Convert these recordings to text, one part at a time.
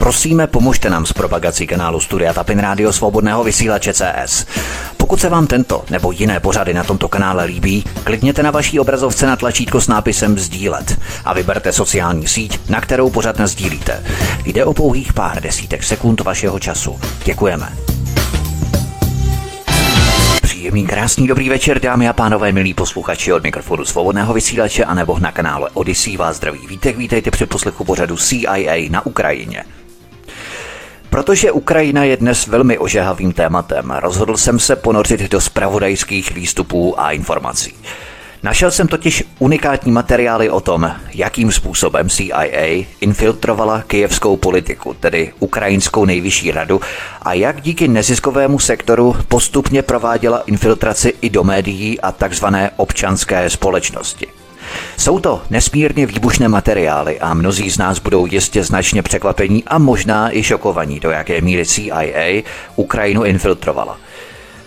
Prosíme, pomožte nám s propagací kanálu Studia Tapin Rádio Svobodného vysílače CS. Pokud se vám tento nebo jiné pořady na tomto kanále líbí, klikněte na vaší obrazovce na tlačítko s nápisem Sdílet a vyberte sociální síť, na kterou pořad sdílíte. Jde o pouhých pár desítek sekund vašeho času. Děkujeme. Příjemný, krásný, dobrý večer, dámy a pánové, milí posluchači od mikrofonu svobodného vysílače a nebo na kanále Odyssey vás zdraví. Vítek, vítejte při poslechu pořadu CIA na Ukrajině. Protože Ukrajina je dnes velmi ožehavým tématem, rozhodl jsem se ponořit do spravodajských výstupů a informací. Našel jsem totiž unikátní materiály o tom, jakým způsobem CIA infiltrovala kijevskou politiku, tedy ukrajinskou nejvyšší radu, a jak díky neziskovému sektoru postupně prováděla infiltraci i do médií a takzvané občanské společnosti. Jsou to nesmírně výbušné materiály a mnozí z nás budou jistě značně překvapení a možná i šokovaní, do jaké míry CIA Ukrajinu infiltrovala.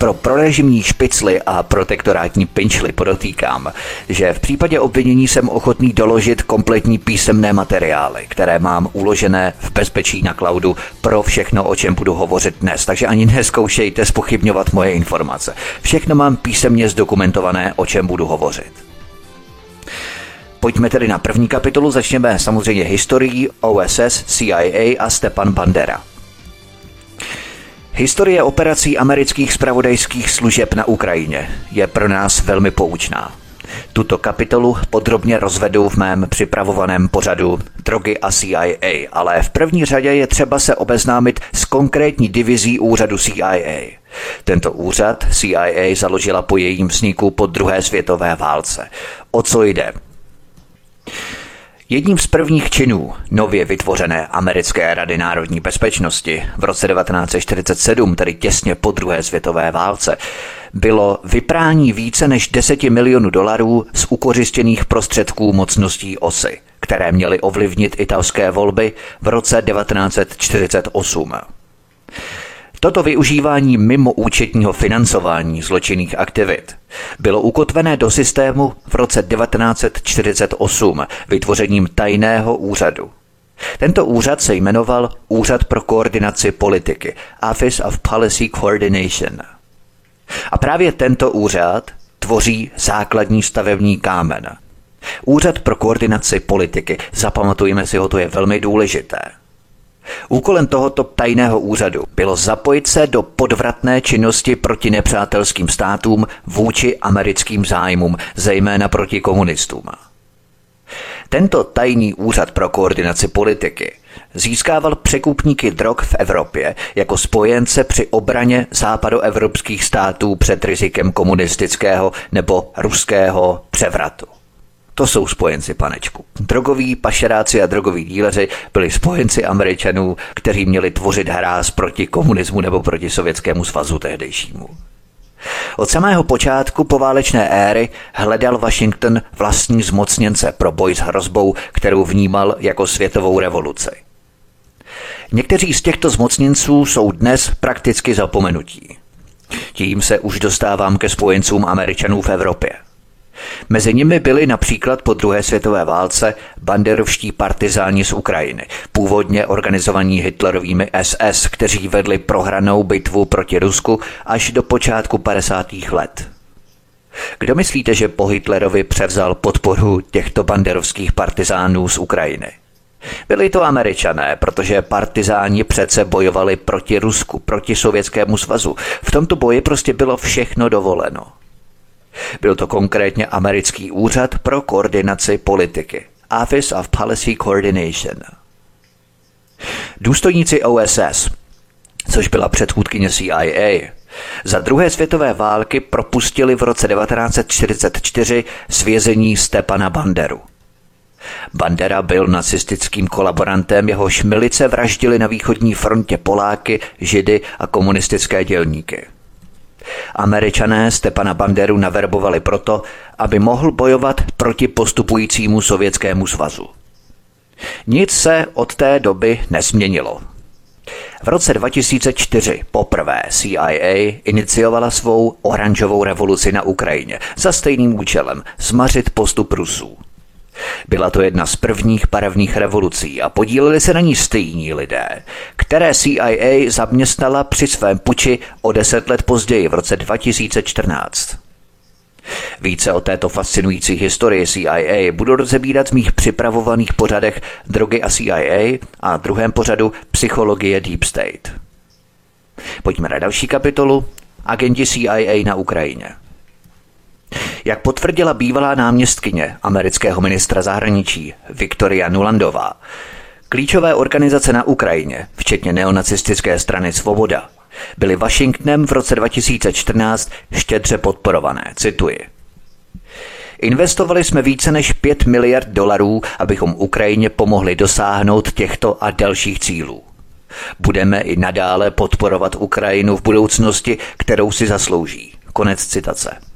Pro prorežimní špicly a protektorátní pinčly podotýkám, že v případě obvinění jsem ochotný doložit kompletní písemné materiály, které mám uložené v bezpečí na cloudu pro všechno, o čem budu hovořit dnes. Takže ani neskoušejte spochybňovat moje informace. Všechno mám písemně zdokumentované, o čem budu hovořit. Pojďme tedy na první kapitolu, začněme samozřejmě historií OSS, CIA a Stepan Bandera. Historie operací amerických spravodajských služeb na Ukrajině je pro nás velmi poučná. Tuto kapitolu podrobně rozvedu v mém připravovaném pořadu Drogy a CIA, ale v první řadě je třeba se obeznámit s konkrétní divizí úřadu CIA. Tento úřad CIA založila po jejím vzniku po druhé světové válce. O co jde? Jedním z prvních činů nově vytvořené Americké rady národní bezpečnosti v roce 1947, tedy těsně po druhé světové válce, bylo vyprání více než 10 milionů dolarů z ukořistěných prostředků mocností osy, které měly ovlivnit italské volby v roce 1948. Toto využívání mimo účetního financování zločinných aktivit bylo ukotvené do systému v roce 1948 vytvořením tajného úřadu. Tento úřad se jmenoval Úřad pro koordinaci politiky, Office of Policy Coordination. A právě tento úřad tvoří základní stavební kámen. Úřad pro koordinaci politiky, zapamatujeme si ho, to je velmi důležité – Úkolem tohoto tajného úřadu bylo zapojit se do podvratné činnosti proti nepřátelským státům vůči americkým zájmům, zejména proti komunistům. Tento tajný úřad pro koordinaci politiky získával překupníky drog v Evropě jako spojence při obraně západoevropských států před rizikem komunistického nebo ruského převratu. To jsou spojenci panečku. Drogoví pašeráci a drogoví díleři byli spojenci Američanů, kteří měli tvořit hráz proti komunismu nebo proti Sovětskému svazu tehdejšímu. Od samého počátku poválečné éry hledal Washington vlastní zmocněnce pro boj s hrozbou, kterou vnímal jako světovou revoluci. Někteří z těchto zmocněnců jsou dnes prakticky zapomenutí. Tím se už dostávám ke spojencům Američanů v Evropě. Mezi nimi byli například po druhé světové válce banderovští partizáni z Ukrajiny, původně organizovaní Hitlerovými SS, kteří vedli prohranou bitvu proti Rusku až do počátku 50. let. Kdo myslíte, že po Hitlerovi převzal podporu těchto banderovských partizánů z Ukrajiny? Byli to američané, protože partizáni přece bojovali proti Rusku, proti Sovětskému svazu. V tomto boji prostě bylo všechno dovoleno. Byl to konkrétně americký úřad pro koordinaci politiky. Office of Policy Coordination. Důstojníci OSS, což byla předchůdkyně CIA, za druhé světové války propustili v roce 1944 svězení Stepana Banderu. Bandera byl nacistickým kolaborantem, jehož milice vraždili na východní frontě Poláky, Židy a komunistické dělníky. Američané Stepana Banderu naverbovali proto, aby mohl bojovat proti postupujícímu sovětskému svazu. Nic se od té doby nesměnilo. V roce 2004 poprvé CIA iniciovala svou oranžovou revoluci na Ukrajině za stejným účelem zmařit postup Rusů. Byla to jedna z prvních barevných revolucí a podíleli se na ní stejní lidé, které CIA zaměstnala při svém puči o deset let později v roce 2014. Více o této fascinující historii CIA budu rozebírat v mých připravovaných pořadech Drogy a CIA a druhém pořadu Psychologie Deep State. Pojďme na další kapitolu Agenti CIA na Ukrajině. Jak potvrdila bývalá náměstkyně amerického ministra zahraničí Viktoria Nulandová, klíčové organizace na Ukrajině, včetně neonacistické strany Svoboda, byly Washingtonem v roce 2014 štědře podporované. Cituji. Investovali jsme více než 5 miliard dolarů, abychom Ukrajině pomohli dosáhnout těchto a dalších cílů. Budeme i nadále podporovat Ukrajinu v budoucnosti, kterou si zaslouží. Konec citace.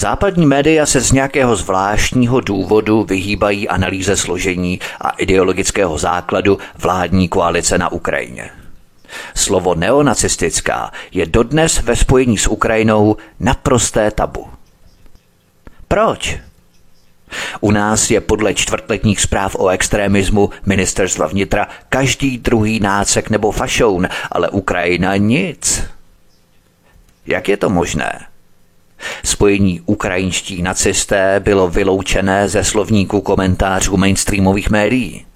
Západní média se z nějakého zvláštního důvodu vyhýbají analýze složení a ideologického základu vládní koalice na Ukrajině. Slovo neonacistická je dodnes ve spojení s Ukrajinou naprosté tabu. Proč? U nás je podle čtvrtletních zpráv o extremismu ministerstva vnitra každý druhý nácek nebo fašoun, ale Ukrajina nic. Jak je to možné? Spojení ukrajinští nacisté bylo vyloučené ze slovníku komentářů mainstreamových médií.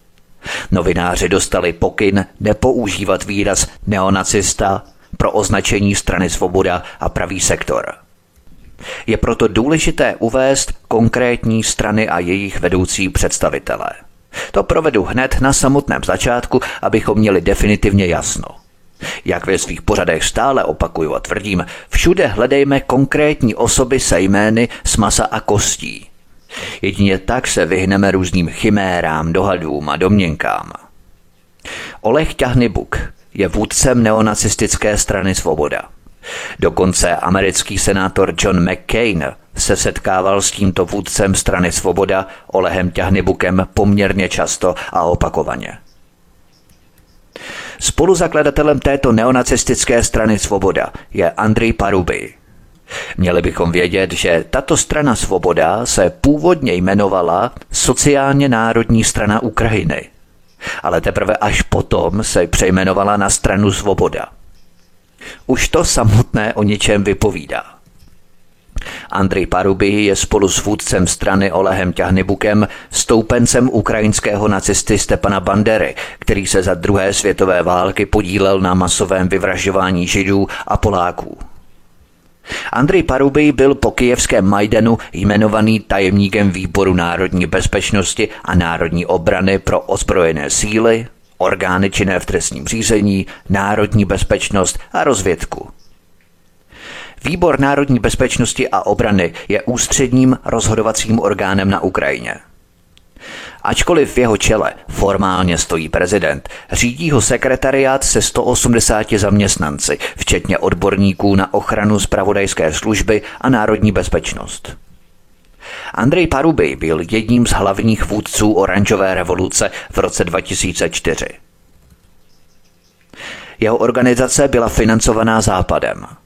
Novináři dostali pokyn nepoužívat výraz neonacista pro označení strany Svoboda a pravý sektor. Je proto důležité uvést konkrétní strany a jejich vedoucí představitele. To provedu hned na samotném začátku, abychom měli definitivně jasno. Jak ve svých pořadech stále opakuju a tvrdím, všude hledejme konkrétní osoby se jmény z masa a kostí. Jedině tak se vyhneme různým chimérám, dohadům a domněnkám. Oleh Ťahnybuk je vůdcem neonacistické strany Svoboda. Dokonce americký senátor John McCain se setkával s tímto vůdcem strany Svoboda Olehem Ťahnybukem poměrně často a opakovaně. Spoluzakladatelem této neonacistické strany Svoboda je Andrej Paruby. Měli bychom vědět, že tato strana Svoboda se původně jmenovala Sociálně národní strana Ukrajiny, ale teprve až potom se přejmenovala na stranu Svoboda. Už to samotné o něčem vypovídá. Andrej Paruby je spolu s vůdcem strany Olehem Ťahnybukem stoupencem ukrajinského nacisty Stepana Bandery, který se za druhé světové války podílel na masovém vyvražďování židů a Poláků. Andrej Paruby byl po kijevském Majdanu jmenovaný tajemníkem výboru národní bezpečnosti a národní obrany pro ozbrojené síly, orgány činné v trestním řízení, národní bezpečnost a rozvědku. Výbor národní bezpečnosti a obrany je ústředním rozhodovacím orgánem na Ukrajině. Ačkoliv v jeho čele formálně stojí prezident, řídí ho sekretariát se 180 zaměstnanci, včetně odborníků na ochranu zpravodajské služby a národní bezpečnost. Andrej Paruby byl jedním z hlavních vůdců oranžové revoluce v roce 2004. Jeho organizace byla financovaná Západem –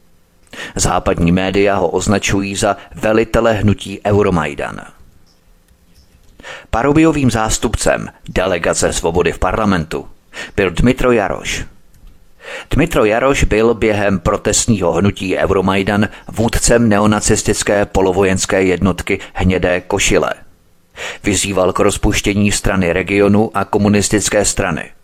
Západní média ho označují za velitele hnutí Euromajdan. Parobiovým zástupcem delegace svobody v parlamentu byl Dmitro Jaroš. Dmitro Jaroš byl během protestního hnutí Euromajdan vůdcem neonacistické polovojenské jednotky Hnědé košile. Vyzýval k rozpuštění strany regionu a komunistické strany –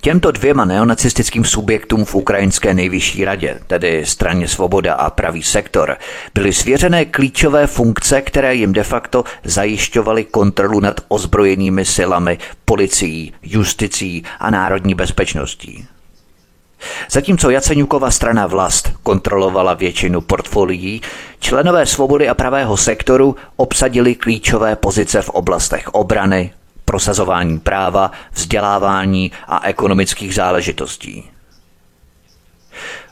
Těmto dvěma neonacistickým subjektům v Ukrajinské nejvyšší radě, tedy straně Svoboda a Pravý sektor, byly svěřené klíčové funkce, které jim de facto zajišťovaly kontrolu nad ozbrojenými silami, policií, justicí a národní bezpečností. Zatímco Jaceňukova strana vlast kontrolovala většinu portfolií, členové svobody a pravého sektoru obsadili klíčové pozice v oblastech obrany, prosazování práva, vzdělávání a ekonomických záležitostí.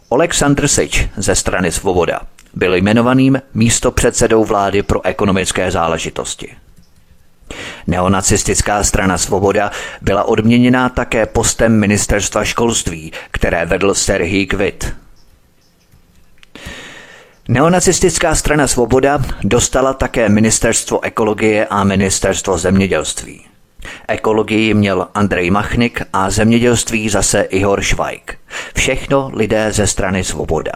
Oleksandr Sič ze strany Svoboda byl jmenovaným místopředsedou vlády pro ekonomické záležitosti. Neonacistická strana Svoboda byla odměněná také postem ministerstva školství, které vedl Serhii Kvit. Neonacistická strana Svoboda dostala také ministerstvo ekologie a ministerstvo zemědělství. Ekologii měl Andrej Machnik a zemědělství zase Ihor Švajk. Všechno lidé ze strany Svoboda.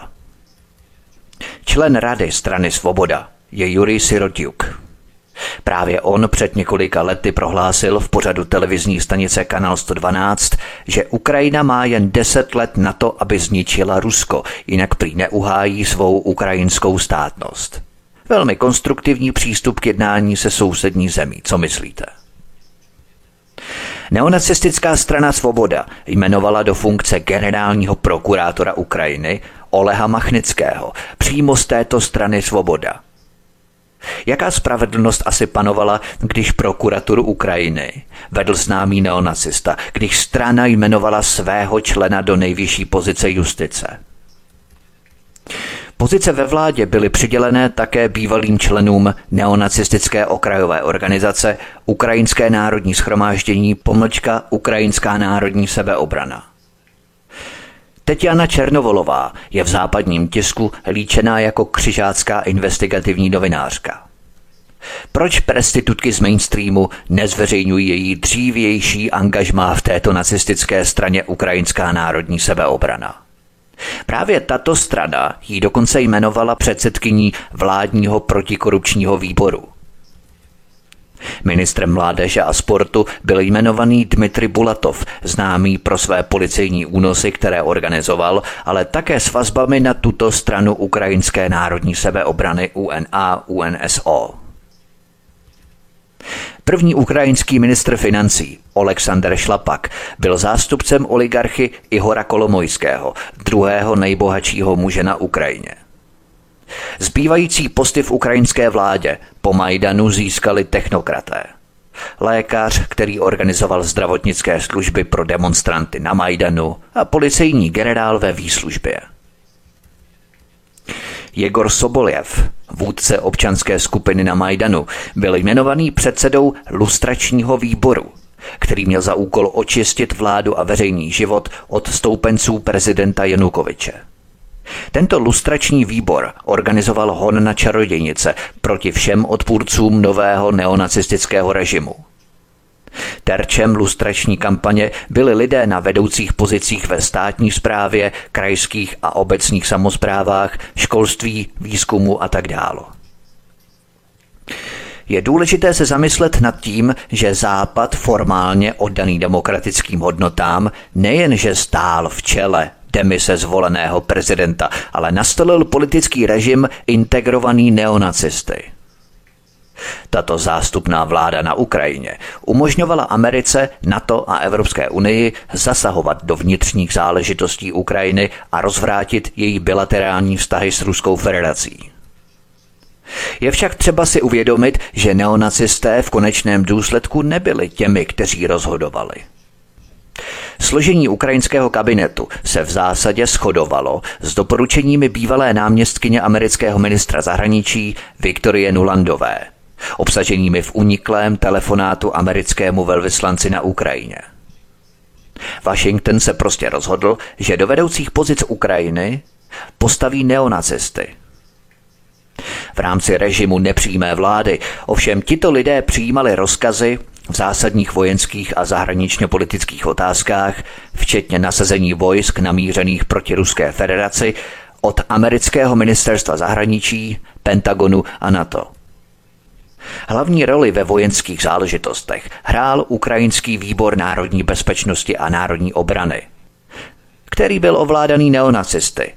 Člen rady strany Svoboda je Jurij Sirotiuk. Právě on před několika lety prohlásil v pořadu televizní stanice Kanal 112, že Ukrajina má jen 10 let na to, aby zničila Rusko, jinak prý neuhájí svou ukrajinskou státnost. Velmi konstruktivní přístup k jednání se sousední zemí, co myslíte? Neonacistická strana Svoboda jmenovala do funkce generálního prokurátora Ukrajiny Oleha Machnického přímo z této strany Svoboda – Jaká spravedlnost asi panovala, když prokuraturu Ukrajiny vedl známý neonacista, když strana jmenovala svého člena do nejvyšší pozice justice? Pozice ve vládě byly přidělené také bývalým členům neonacistické okrajové organizace Ukrajinské národní schromáždění pomlčka Ukrajinská národní sebeobrana. Tetiana Černovolová je v západním tisku líčená jako křižácká investigativní novinářka. Proč prestitutky z mainstreamu nezveřejňují její dřívější angažmá v této nacistické straně Ukrajinská národní sebeobrana? Právě tato strana ji dokonce jmenovala předsedkyní vládního protikorupčního výboru. Ministrem mládeže a sportu byl jmenovaný Dmitry Bulatov, známý pro své policejní únosy, které organizoval, ale také s vazbami na tuto stranu Ukrajinské národní sebeobrany UNA UNSO. První ukrajinský ministr financí, Oleksandr Šlapak, byl zástupcem oligarchy Ihora Kolomojského, druhého nejbohatšího muže na Ukrajině. Zbývající posty v ukrajinské vládě po Majdanu získali technokraté. Lékař, který organizoval zdravotnické služby pro demonstranty na Majdanu a policejní generál ve výslužbě. Jegor Soboljev, vůdce občanské skupiny na Majdanu, byl jmenovaný předsedou lustračního výboru, který měl za úkol očistit vládu a veřejný život od stoupenců prezidenta Janukoviče. Tento lustrační výbor organizoval hon na čarodějnice proti všem odpůrcům nového neonacistického režimu. Terčem lustrační kampaně byli lidé na vedoucích pozicích ve státní správě, krajských a obecních samozprávách, školství, výzkumu a tak dále. Je důležité se zamyslet nad tím, že Západ formálně oddaný demokratickým hodnotám nejenže stál v čele demise zvoleného prezidenta, ale nastolil politický režim integrovaný neonacisty. Tato zástupná vláda na Ukrajině umožňovala Americe, NATO a Evropské unii zasahovat do vnitřních záležitostí Ukrajiny a rozvrátit její bilaterální vztahy s Ruskou federací. Je však třeba si uvědomit, že neonacisté v konečném důsledku nebyli těmi, kteří rozhodovali. Složení ukrajinského kabinetu se v zásadě shodovalo s doporučeními bývalé náměstkyně amerického ministra zahraničí Viktorie Nulandové, obsaženými v uniklém telefonátu americkému velvyslanci na Ukrajině. Washington se prostě rozhodl, že do vedoucích pozic Ukrajiny postaví neonacisty. V rámci režimu nepřímé vlády ovšem tito lidé přijímali rozkazy v zásadních vojenských a zahraničně politických otázkách, včetně nasazení vojsk namířených proti Ruské federaci, od amerického ministerstva zahraničí, Pentagonu a NATO. Hlavní roli ve vojenských záležitostech hrál Ukrajinský výbor národní bezpečnosti a národní obrany, který byl ovládaný neonacisty,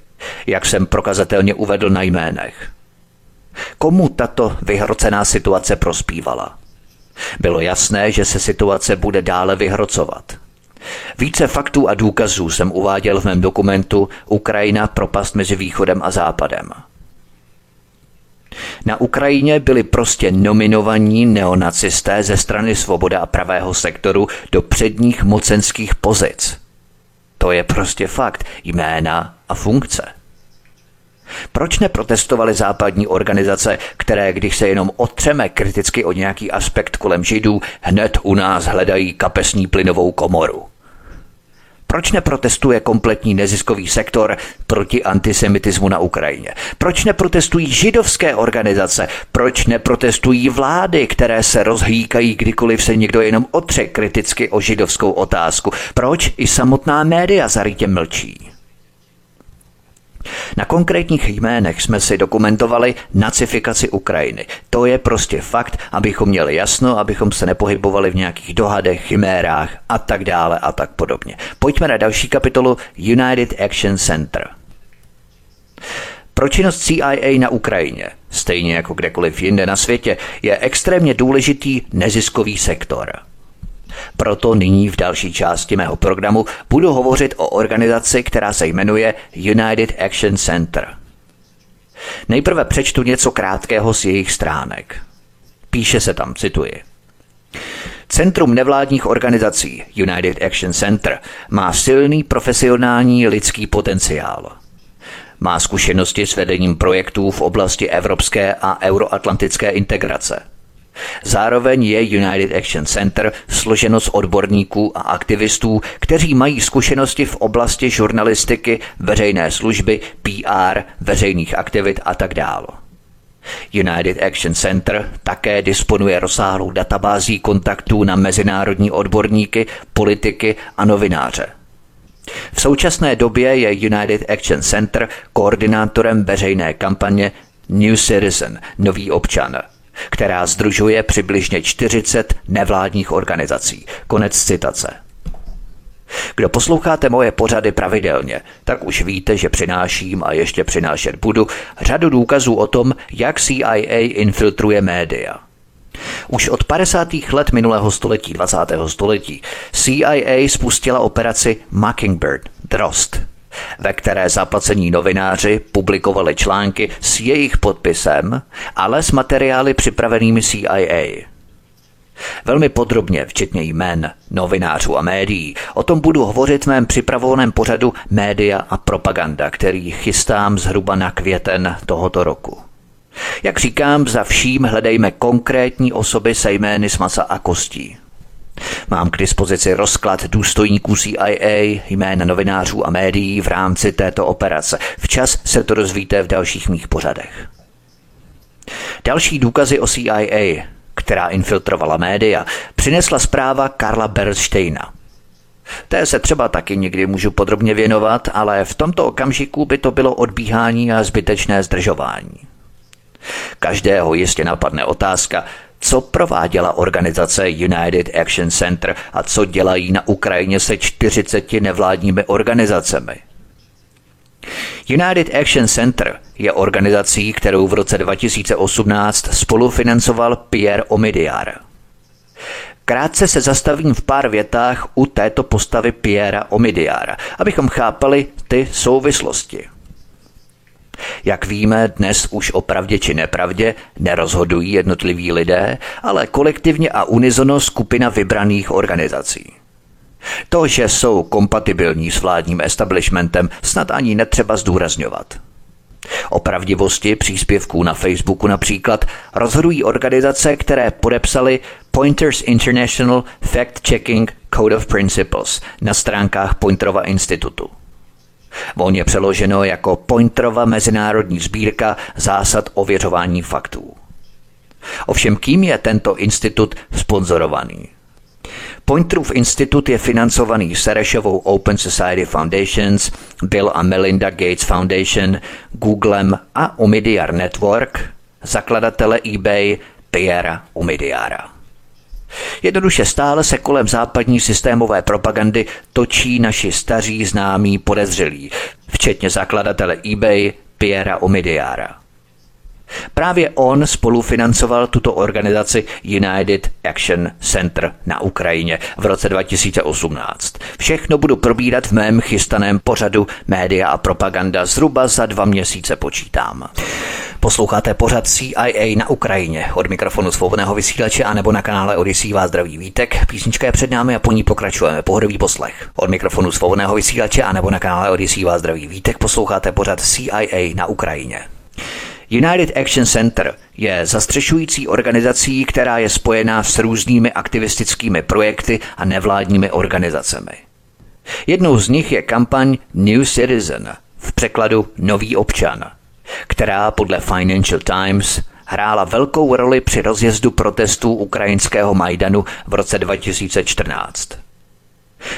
jak jsem prokazatelně uvedl na jménech. Komu tato vyhrocená situace prospívala? Bylo jasné, že se situace bude dále vyhrocovat. Více faktů a důkazů jsem uváděl v mém dokumentu Ukrajina propast mezi východem a západem. Na Ukrajině byli prostě nominovaní neonacisté ze strany Svoboda a pravého sektoru do předních mocenských pozic. To je prostě fakt, jména a funkce. Proč neprotestovali západní organizace, které, když se jenom otřeme kriticky o nějaký aspekt kolem židů, hned u nás hledají kapesní plynovou komoru? Proč neprotestuje kompletní neziskový sektor proti antisemitismu na Ukrajině? Proč neprotestují židovské organizace? Proč neprotestují vlády, které se rozhýkají, kdykoliv se někdo jenom otře kriticky o židovskou otázku? Proč i samotná média zarytě mlčí? Na konkrétních jménech jsme si dokumentovali nacifikaci Ukrajiny. To je prostě fakt, abychom měli jasno, abychom se nepohybovali v nějakých dohadech, chimérách a tak dále a tak podobně. Pojďme na další kapitolu United Action Center. Pro činnost CIA na Ukrajině, stejně jako kdekoliv jinde na světě, je extrémně důležitý neziskový sektor – proto nyní v další části mého programu budu hovořit o organizaci, která se jmenuje United Action Center. Nejprve přečtu něco krátkého z jejich stránek. Píše se tam, cituji. Centrum nevládních organizací United Action Center má silný profesionální lidský potenciál. Má zkušenosti s vedením projektů v oblasti evropské a euroatlantické integrace – Zároveň je United Action Center složeno z odborníků a aktivistů, kteří mají zkušenosti v oblasti žurnalistiky, veřejné služby, PR, veřejných aktivit a tak dále. United Action Center také disponuje rozsáhlou databází kontaktů na mezinárodní odborníky, politiky a novináře. V současné době je United Action Center koordinátorem veřejné kampaně New Citizen, nový občan – která združuje přibližně 40 nevládních organizací. Konec citace. Kdo posloucháte moje pořady pravidelně, tak už víte, že přináším a ještě přinášet budu řadu důkazů o tom, jak CIA infiltruje média. Už od 50. let minulého století, 20. století, CIA spustila operaci Mockingbird, Drost, ve které zaplacení novináři publikovali články s jejich podpisem, ale s materiály připravenými CIA. Velmi podrobně, včetně jmén, novinářů a médií, o tom budu hovořit v mém připravovaném pořadu Média a propaganda, který chystám zhruba na květen tohoto roku. Jak říkám, za vším hledejme konkrétní osoby se jmény s masa a kostí. Mám k dispozici rozklad důstojníků CIA, jména novinářů a médií v rámci této operace. Včas se to dozvíte v dalších mých pořadech. Další důkazy o CIA, která infiltrovala média, přinesla zpráva Karla Bernsteina. Té se třeba taky někdy můžu podrobně věnovat, ale v tomto okamžiku by to bylo odbíhání a zbytečné zdržování. Každého jistě napadne otázka, co prováděla organizace United Action Center a co dělají na Ukrajině se 40 nevládními organizacemi. United Action Center je organizací, kterou v roce 2018 spolufinancoval Pierre Omidyar. Krátce se zastavím v pár větách u této postavy Pierre Omidyara, abychom chápali ty souvislosti. Jak víme, dnes už o pravdě či nepravdě nerozhodují jednotliví lidé, ale kolektivně a unizono skupina vybraných organizací. To, že jsou kompatibilní s vládním establishmentem, snad ani netřeba zdůrazňovat. O pravdivosti příspěvků na Facebooku například rozhodují organizace, které podepsali Pointers International Fact Checking Code of Principles na stránkách Pointerova institutu. Je přeloženo jako Pointerova mezinárodní sbírka zásad ověřování faktů. Ovšem kým je tento institut sponzorovaný? Pointerův institut je financovaný Serešovou Open Society Foundations, Bill a Melinda Gates Foundation, Googlem a Omidyar Network, zakladatele eBay Pierre Omidyara. Jednoduše stále se kolem západní systémové propagandy točí naši staří známí podezřelí, včetně zakladatele eBay Piera Omidyara. Právě on spolufinancoval tuto organizaci United Action Center na Ukrajině v roce 2018. Všechno budu probírat v mém chystaném pořadu Média a propaganda zhruba za dva měsíce počítám. Posloucháte pořad CIA na Ukrajině. Od mikrofonu svobodného vysílače a nebo na kanále Odisí vás zdraví vítek. Písnička je před námi a po ní pokračujeme. Pohodový poslech. Od mikrofonu svobodného vysílače a nebo na kanále Odisí vás zdraví vítek. Posloucháte pořad CIA na Ukrajině. United Action Center je zastřešující organizací, která je spojená s různými aktivistickými projekty a nevládními organizacemi. Jednou z nich je kampaň New Citizen, v překladu Nový občan, která podle Financial Times hrála velkou roli při rozjezdu protestů ukrajinského Majdanu v roce 2014.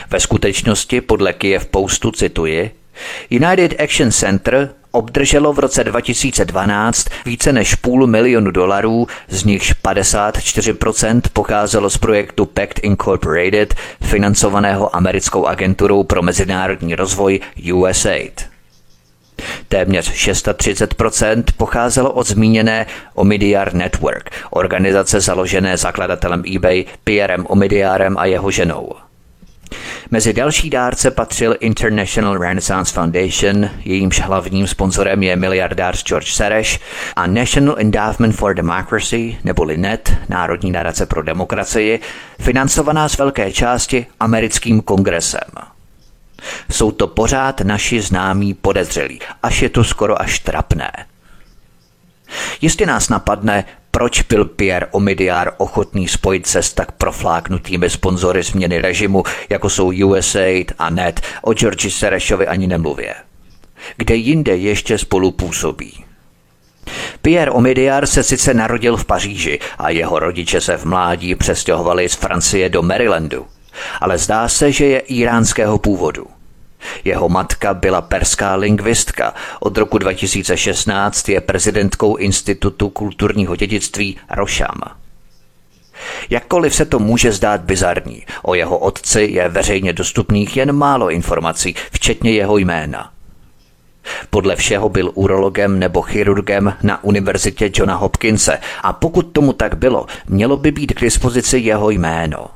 Ve skutečnosti podle Kiev Postu cituji, United Action Center obdrželo v roce 2012 více než půl milionu dolarů, z nichž 54% pocházelo z projektu Pact Incorporated, financovaného americkou agenturou pro mezinárodní rozvoj USAID. Téměř 630% pocházelo od zmíněné Omidyar Network, organizace založené zakladatelem eBay Pierrem Omidyarem a jeho ženou. Mezi další dárce patřil International Renaissance Foundation, jejímž hlavním sponzorem je miliardář George Soros a National Endowment for Democracy, neboli NET, Národní nadace pro demokracii, financovaná z velké části americkým kongresem. Jsou to pořád naši známí podezřelí, až je to skoro až trapné. Jistě nás napadne, proč byl Pierre Omidyar ochotný spojit se s tak profláknutými sponzory změny režimu, jako jsou USAID a NET, o Georgi Serešovi ani nemluvě. Kde jinde ještě spolu působí. Pierre Omidyar se sice narodil v Paříži a jeho rodiče se v mládí přestěhovali z Francie do Marylandu, ale zdá se, že je iránského původu. Jeho matka byla perská lingvistka. Od roku 2016 je prezidentkou Institutu kulturního dědictví Rošam. Jakkoliv se to může zdát bizarní, o jeho otci je veřejně dostupných jen málo informací, včetně jeho jména. Podle všeho byl urologem nebo chirurgem na univerzitě Johna Hopkinse a pokud tomu tak bylo, mělo by být k dispozici jeho jméno.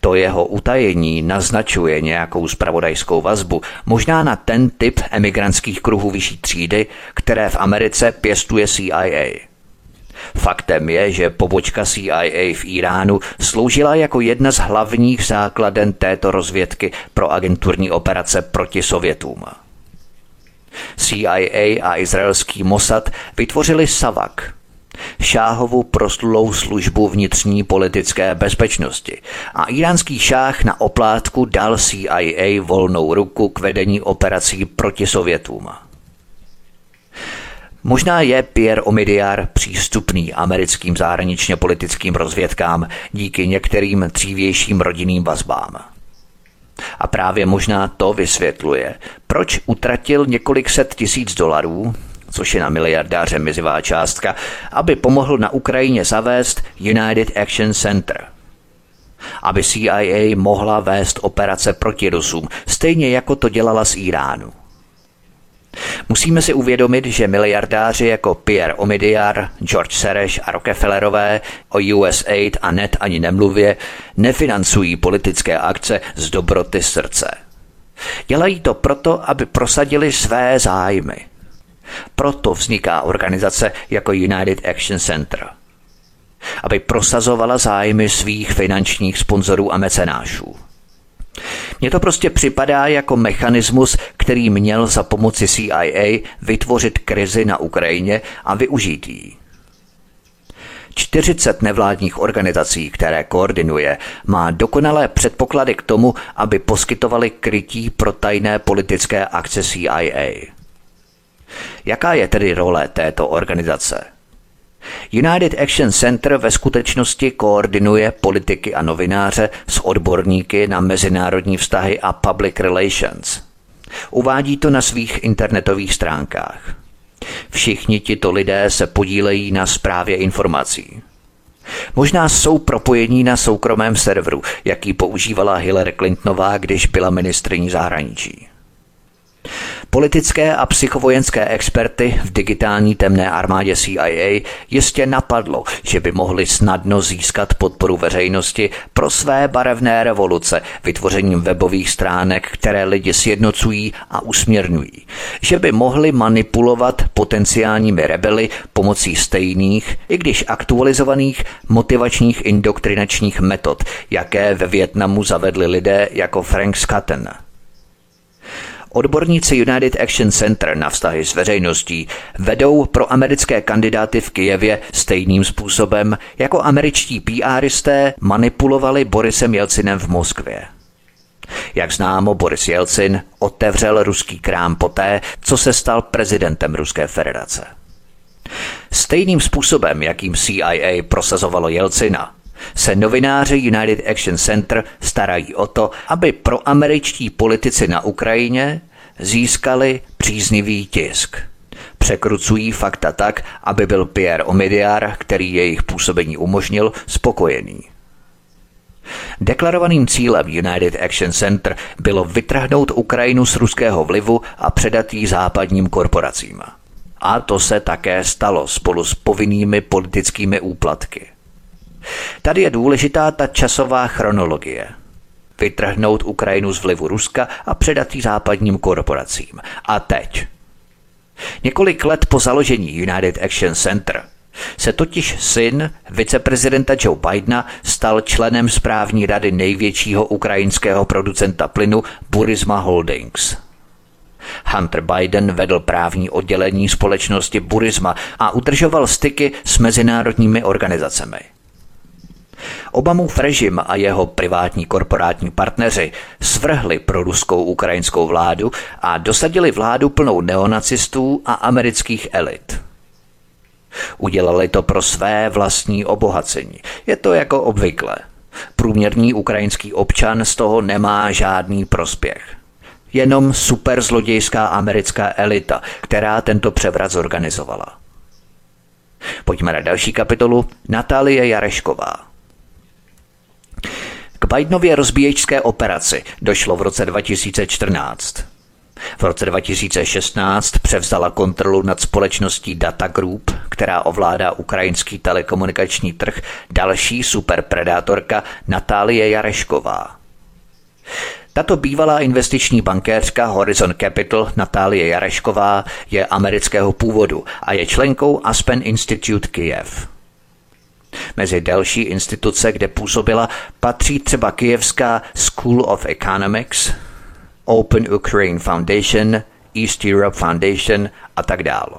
To jeho utajení naznačuje nějakou spravodajskou vazbu, možná na ten typ emigrantských kruhů vyšší třídy, které v Americe pěstuje CIA. Faktem je, že pobočka CIA v Iránu sloužila jako jedna z hlavních základen této rozvědky pro agenturní operace proti Sovětům. CIA a izraelský Mossad vytvořili Savak, šáhovu proslulou službu vnitřní politické bezpečnosti a iránský šách na oplátku dal CIA volnou ruku k vedení operací proti Sovětům. Možná je Pierre Omidyar přístupný americkým zahraničně politickým rozvědkám díky některým dřívějším rodinným vazbám. A právě možná to vysvětluje, proč utratil několik set tisíc dolarů což je na miliardáře mizivá částka, aby pomohl na Ukrajině zavést United Action Center. Aby CIA mohla vést operace proti Rusům, stejně jako to dělala z Iránu. Musíme si uvědomit, že miliardáři jako Pierre Omidyar, George Soros a Rockefellerové o USAID a NET ani nemluvě nefinancují politické akce z dobroty srdce. Dělají to proto, aby prosadili své zájmy – proto vzniká organizace jako United Action Center, aby prosazovala zájmy svých finančních sponzorů a mecenášů. Mně to prostě připadá jako mechanismus, který měl za pomoci CIA vytvořit krizi na Ukrajině a využít ji. 40 nevládních organizací, které koordinuje, má dokonalé předpoklady k tomu, aby poskytovali krytí pro tajné politické akce CIA. Jaká je tedy role této organizace? United Action Center ve skutečnosti koordinuje politiky a novináře s odborníky na mezinárodní vztahy a public relations. Uvádí to na svých internetových stránkách. Všichni tito lidé se podílejí na zprávě informací. Možná jsou propojení na soukromém serveru, jaký používala Hillary Clintonová, když byla ministriní zahraničí. Politické a psychovojenské experty v digitální temné armádě CIA jistě napadlo, že by mohli snadno získat podporu veřejnosti pro své barevné revoluce vytvořením webových stránek, které lidi sjednocují a usměrňují. Že by mohli manipulovat potenciálními rebely pomocí stejných, i když aktualizovaných motivačních indoktrinačních metod, jaké ve Větnamu zavedli lidé jako Frank Scatten – Odborníci United Action Center na vztahy s veřejností vedou pro americké kandidáty v Kijevě stejným způsobem, jako američtí PRisté manipulovali Borisem Jelcinem v Moskvě. Jak známo, Boris Jelcin otevřel ruský krám poté, co se stal prezidentem Ruské federace. Stejným způsobem, jakým CIA prosazovalo Jelcina, se novináři United Action Center starají o to, aby pro američtí politici na Ukrajině získali příznivý tisk. Překrucují fakta tak, aby byl Pierre Omidyar, který jejich působení umožnil, spokojený. Deklarovaným cílem United Action Center bylo vytrhnout Ukrajinu z ruského vlivu a předat ji západním korporacím. A to se také stalo spolu s povinnými politickými úplatky. Tady je důležitá ta časová chronologie. Vytrhnout Ukrajinu z vlivu Ruska a předat ji západním korporacím. A teď. Několik let po založení United Action Center se totiž syn viceprezidenta Joe Bidena stal členem správní rady největšího ukrajinského producenta plynu Burisma Holdings. Hunter Biden vedl právní oddělení společnosti Burisma a udržoval styky s mezinárodními organizacemi. Obamův režim a jeho privátní korporátní partneři svrhli pro ruskou ukrajinskou vládu a dosadili vládu plnou neonacistů a amerických elit. Udělali to pro své vlastní obohacení. Je to jako obvykle. Průměrný ukrajinský občan z toho nemá žádný prospěch. Jenom superzlodějská americká elita, která tento převrat zorganizovala. Pojďme na další kapitolu. Natálie Jarešková. K Bidenově rozbíječské operaci došlo v roce 2014. V roce 2016 převzala kontrolu nad společností Data Group, která ovládá ukrajinský telekomunikační trh, další superpredátorka Natálie Jarešková. Tato bývalá investiční bankéřka Horizon Capital Natálie Jarešková je amerického původu a je členkou Aspen Institute Kiev. Mezi další instituce, kde působila, patří třeba kijevská School of Economics, Open Ukraine Foundation, East Europe Foundation a tak dále.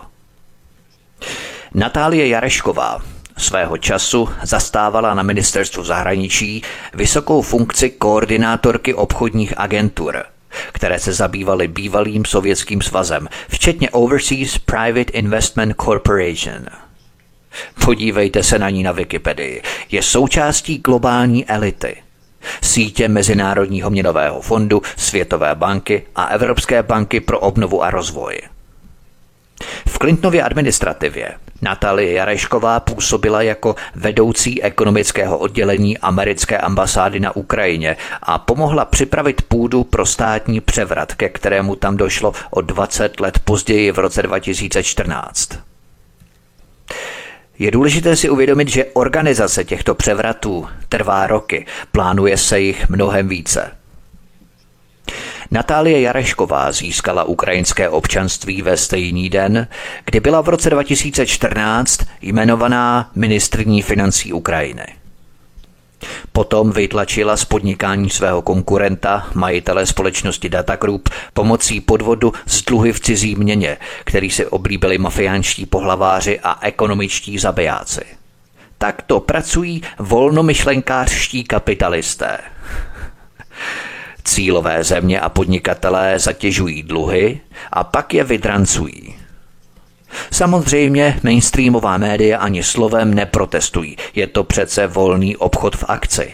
Natálie Jarešková svého času zastávala na ministerstvu zahraničí vysokou funkci koordinátorky obchodních agentur, které se zabývaly bývalým sovětským svazem, včetně Overseas Private Investment Corporation. Podívejte se na ní na Wikipedii. Je součástí globální elity – sítě Mezinárodního měnového fondu, Světové banky a Evropské banky pro obnovu a rozvoj. V Clintonově administrativě Natalie Jarešková působila jako vedoucí ekonomického oddělení americké ambasády na Ukrajině a pomohla připravit půdu pro státní převrat, ke kterému tam došlo o 20 let později v roce 2014. Je důležité si uvědomit, že organizace těchto převratů trvá roky, plánuje se jich mnohem více. Natálie Jarešková získala ukrajinské občanství ve stejný den, kdy byla v roce 2014 jmenovaná ministrní financí Ukrajiny. Potom vytlačila z podnikání svého konkurenta, majitele společnosti Data Group, pomocí podvodu z dluhy v cizí měně, který si oblíbili mafiánští pohlaváři a ekonomičtí zabijáci. Takto pracují volnomyšlenkářští kapitalisté. Cílové země a podnikatelé zatěžují dluhy a pak je vydrancují. Samozřejmě mainstreamová média ani slovem neprotestují. Je to přece volný obchod v akci.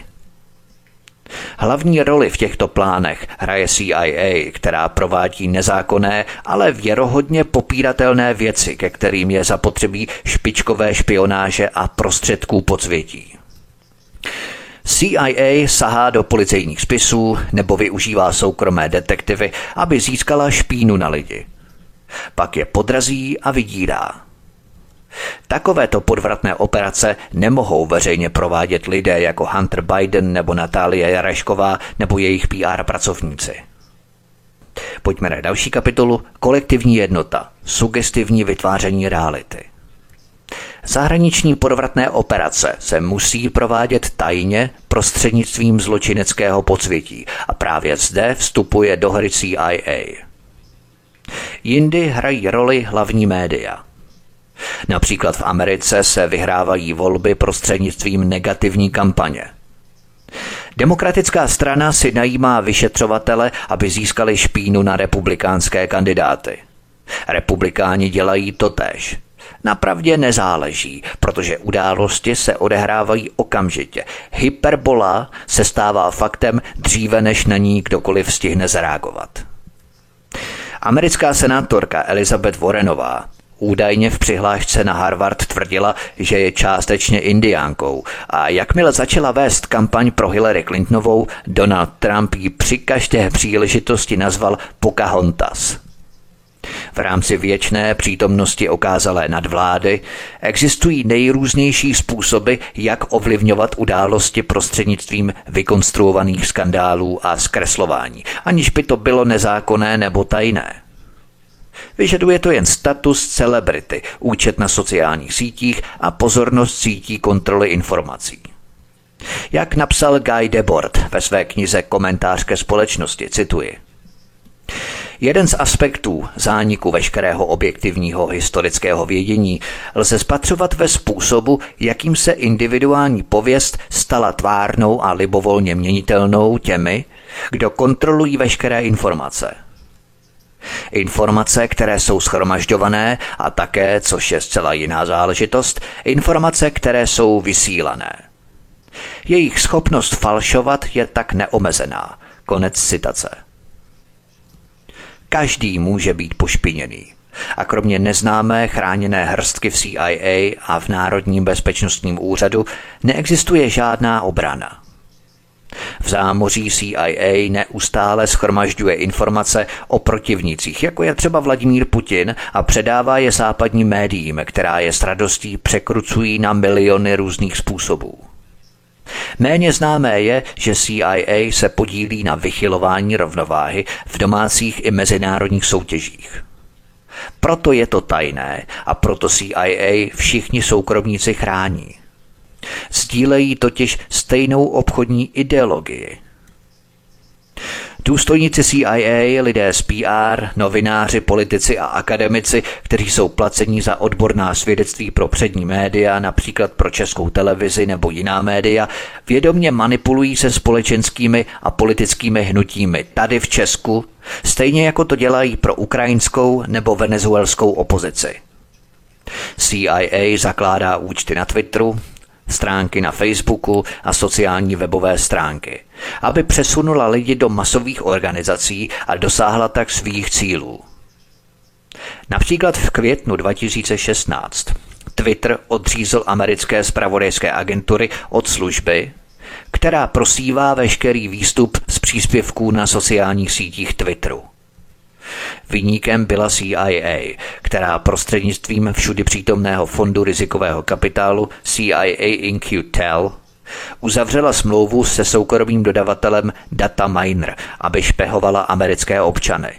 Hlavní roli v těchto plánech hraje CIA, která provádí nezákonné, ale věrohodně popíratelné věci, ke kterým je zapotřebí špičkové špionáže a prostředků podsvětí. CIA sahá do policejních spisů nebo využívá soukromé detektivy, aby získala špínu na lidi pak je podrazí a vydírá. Takovéto podvratné operace nemohou veřejně provádět lidé jako Hunter Biden nebo Natálie Jarešková nebo jejich PR pracovníci. Pojďme na další kapitolu Kolektivní jednota. Sugestivní vytváření reality. Zahraniční podvratné operace se musí provádět tajně prostřednictvím zločineckého podsvětí a právě zde vstupuje do hry CIA. Jindy hrají roli hlavní média. Například v Americe se vyhrávají volby prostřednictvím negativní kampaně. Demokratická strana si najímá vyšetřovatele, aby získali špínu na republikánské kandidáty. Republikáni dělají to tež. Napravdě nezáleží, protože události se odehrávají okamžitě. Hyperbola se stává faktem dříve, než na ní kdokoliv stihne zareagovat. Americká senátorka Elizabeth Warrenová údajně v přihlášce na Harvard tvrdila, že je částečně indiánkou a jakmile začala vést kampaň pro Hillary Clintonovou, Donald Trump ji při každé příležitosti nazval Pocahontas. V rámci věčné přítomnosti okázalé nadvlády existují nejrůznější způsoby, jak ovlivňovat události prostřednictvím vykonstruovaných skandálů a zkreslování, aniž by to bylo nezákonné nebo tajné. Vyžaduje to jen status celebrity, účet na sociálních sítích a pozornost sítí kontroly informací. Jak napsal Guy Debord ve své knize Komentář ke společnosti, cituji. Jeden z aspektů zániku veškerého objektivního historického vědění lze spatřovat ve způsobu, jakým se individuální pověst stala tvárnou a libovolně měnitelnou těmi, kdo kontrolují veškeré informace. Informace, které jsou schromažďované a také, což je zcela jiná záležitost, informace, které jsou vysílané. Jejich schopnost falšovat je tak neomezená. Konec citace. Každý může být pošpiněný. A kromě neznámé chráněné hrstky v CIA a v Národním bezpečnostním úřadu neexistuje žádná obrana. V zámoří CIA neustále schromažďuje informace o protivnících, jako je třeba Vladimír Putin a předává je západním médiím, která je s radostí překrucují na miliony různých způsobů. Méně známé je, že CIA se podílí na vychylování rovnováhy v domácích i mezinárodních soutěžích. Proto je to tajné a proto CIA všichni soukromníci chrání. Sdílejí totiž stejnou obchodní ideologii. Důstojníci CIA, lidé z PR, novináři, politici a akademici, kteří jsou placení za odborná svědectví pro přední média, například pro českou televizi nebo jiná média, vědomně manipulují se společenskými a politickými hnutími tady v Česku, stejně jako to dělají pro ukrajinskou nebo venezuelskou opozici. CIA zakládá účty na Twitteru, stránky na Facebooku a sociální webové stránky, aby přesunula lidi do masových organizací a dosáhla tak svých cílů. Například v květnu 2016 Twitter odřízl americké spravodajské agentury od služby, která prosívá veškerý výstup z příspěvků na sociálních sítích Twitteru. Vyníkem byla CIA, která prostřednictvím všudy přítomného fondu rizikového kapitálu CIA InQtel uzavřela smlouvu se soukromým dodavatelem Data Miner, aby špehovala americké občany.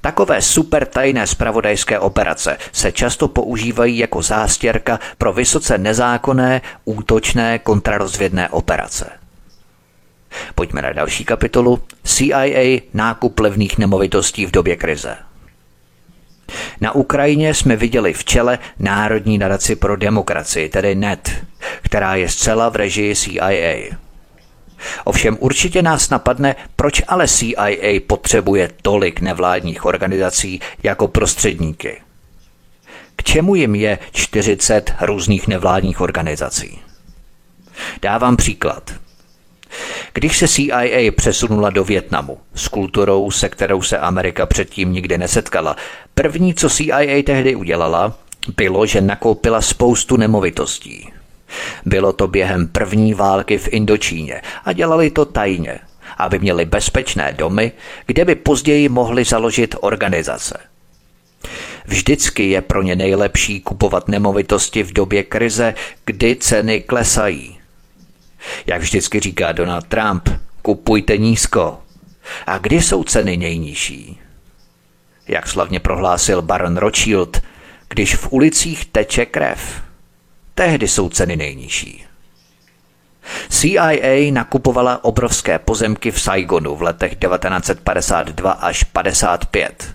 Takové supertajné spravodajské operace se často používají jako zástěrka pro vysoce nezákonné, útočné kontrarozvědné operace. Pojďme na další kapitolu. CIA nákup levných nemovitostí v době krize. Na Ukrajině jsme viděli v čele Národní nadaci pro demokracii, tedy NET, která je zcela v režii CIA. Ovšem určitě nás napadne, proč ale CIA potřebuje tolik nevládních organizací jako prostředníky. K čemu jim je 40 různých nevládních organizací? Dávám příklad. Když se CIA přesunula do Větnamu s kulturou, se kterou se Amerika předtím nikdy nesetkala, první, co CIA tehdy udělala, bylo, že nakoupila spoustu nemovitostí. Bylo to během první války v Indočíně a dělali to tajně, aby měli bezpečné domy, kde by později mohli založit organizace. Vždycky je pro ně nejlepší kupovat nemovitosti v době krize, kdy ceny klesají. Jak vždycky říká Donald Trump, kupujte nízko. A kdy jsou ceny nejnižší? Jak slavně prohlásil baron Rothschild, když v ulicích teče krev, tehdy jsou ceny nejnižší. CIA nakupovala obrovské pozemky v Saigonu v letech 1952 až 55.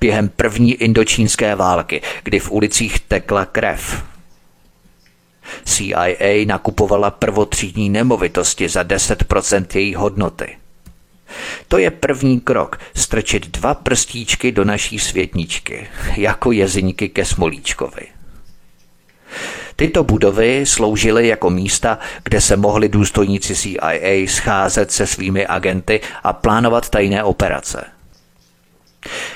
Během první indočínské války, kdy v ulicích tekla krev, CIA nakupovala prvotřídní nemovitosti za 10% její hodnoty. To je první krok, strčit dva prstíčky do naší světničky, jako jezinky ke Smolíčkovi. Tyto budovy sloužily jako místa, kde se mohli důstojníci CIA scházet se svými agenty a plánovat tajné operace.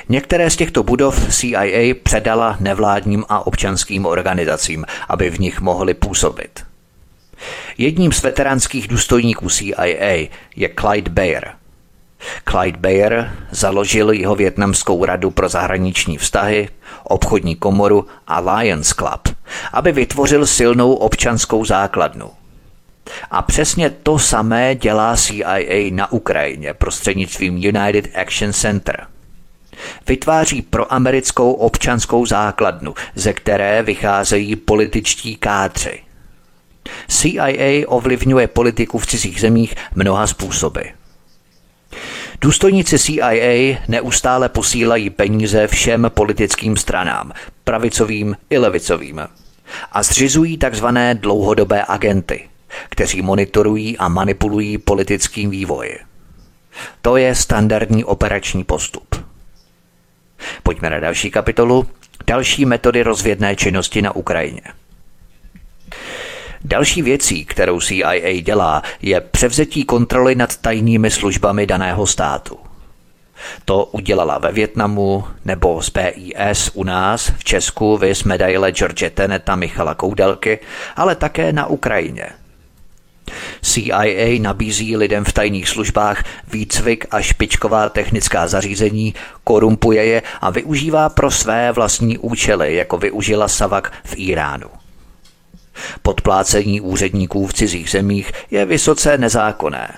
Některé z těchto budov CIA předala nevládním a občanským organizacím, aby v nich mohli působit. Jedním z veteránských důstojníků CIA je Clyde Bayer. Clyde Bayer založil jeho větnamskou radu pro zahraniční vztahy, obchodní komoru a Lions Club, aby vytvořil silnou občanskou základnu. A přesně to samé dělá CIA na Ukrajině prostřednictvím United Action Center – Vytváří proamerickou občanskou základnu, ze které vycházejí političtí kádři. CIA ovlivňuje politiku v cizích zemích mnoha způsoby. Důstojníci CIA neustále posílají peníze všem politickým stranám, pravicovým i levicovým, a zřizují tzv. dlouhodobé agenty, kteří monitorují a manipulují politickým vývoj. To je standardní operační postup. Pojďme na další kapitolu. Další metody rozvědné činnosti na Ukrajině. Další věcí, kterou CIA dělá, je převzetí kontroly nad tajnými službami daného státu. To udělala ve Větnamu nebo z BIS u nás v Česku vys medaile George Teneta Michala Koudelky, ale také na Ukrajině – CIA nabízí lidem v tajných službách výcvik a špičková technická zařízení, korumpuje je a využívá pro své vlastní účely, jako využila Savak v Iránu. Podplácení úředníků v cizích zemích je vysoce nezákonné.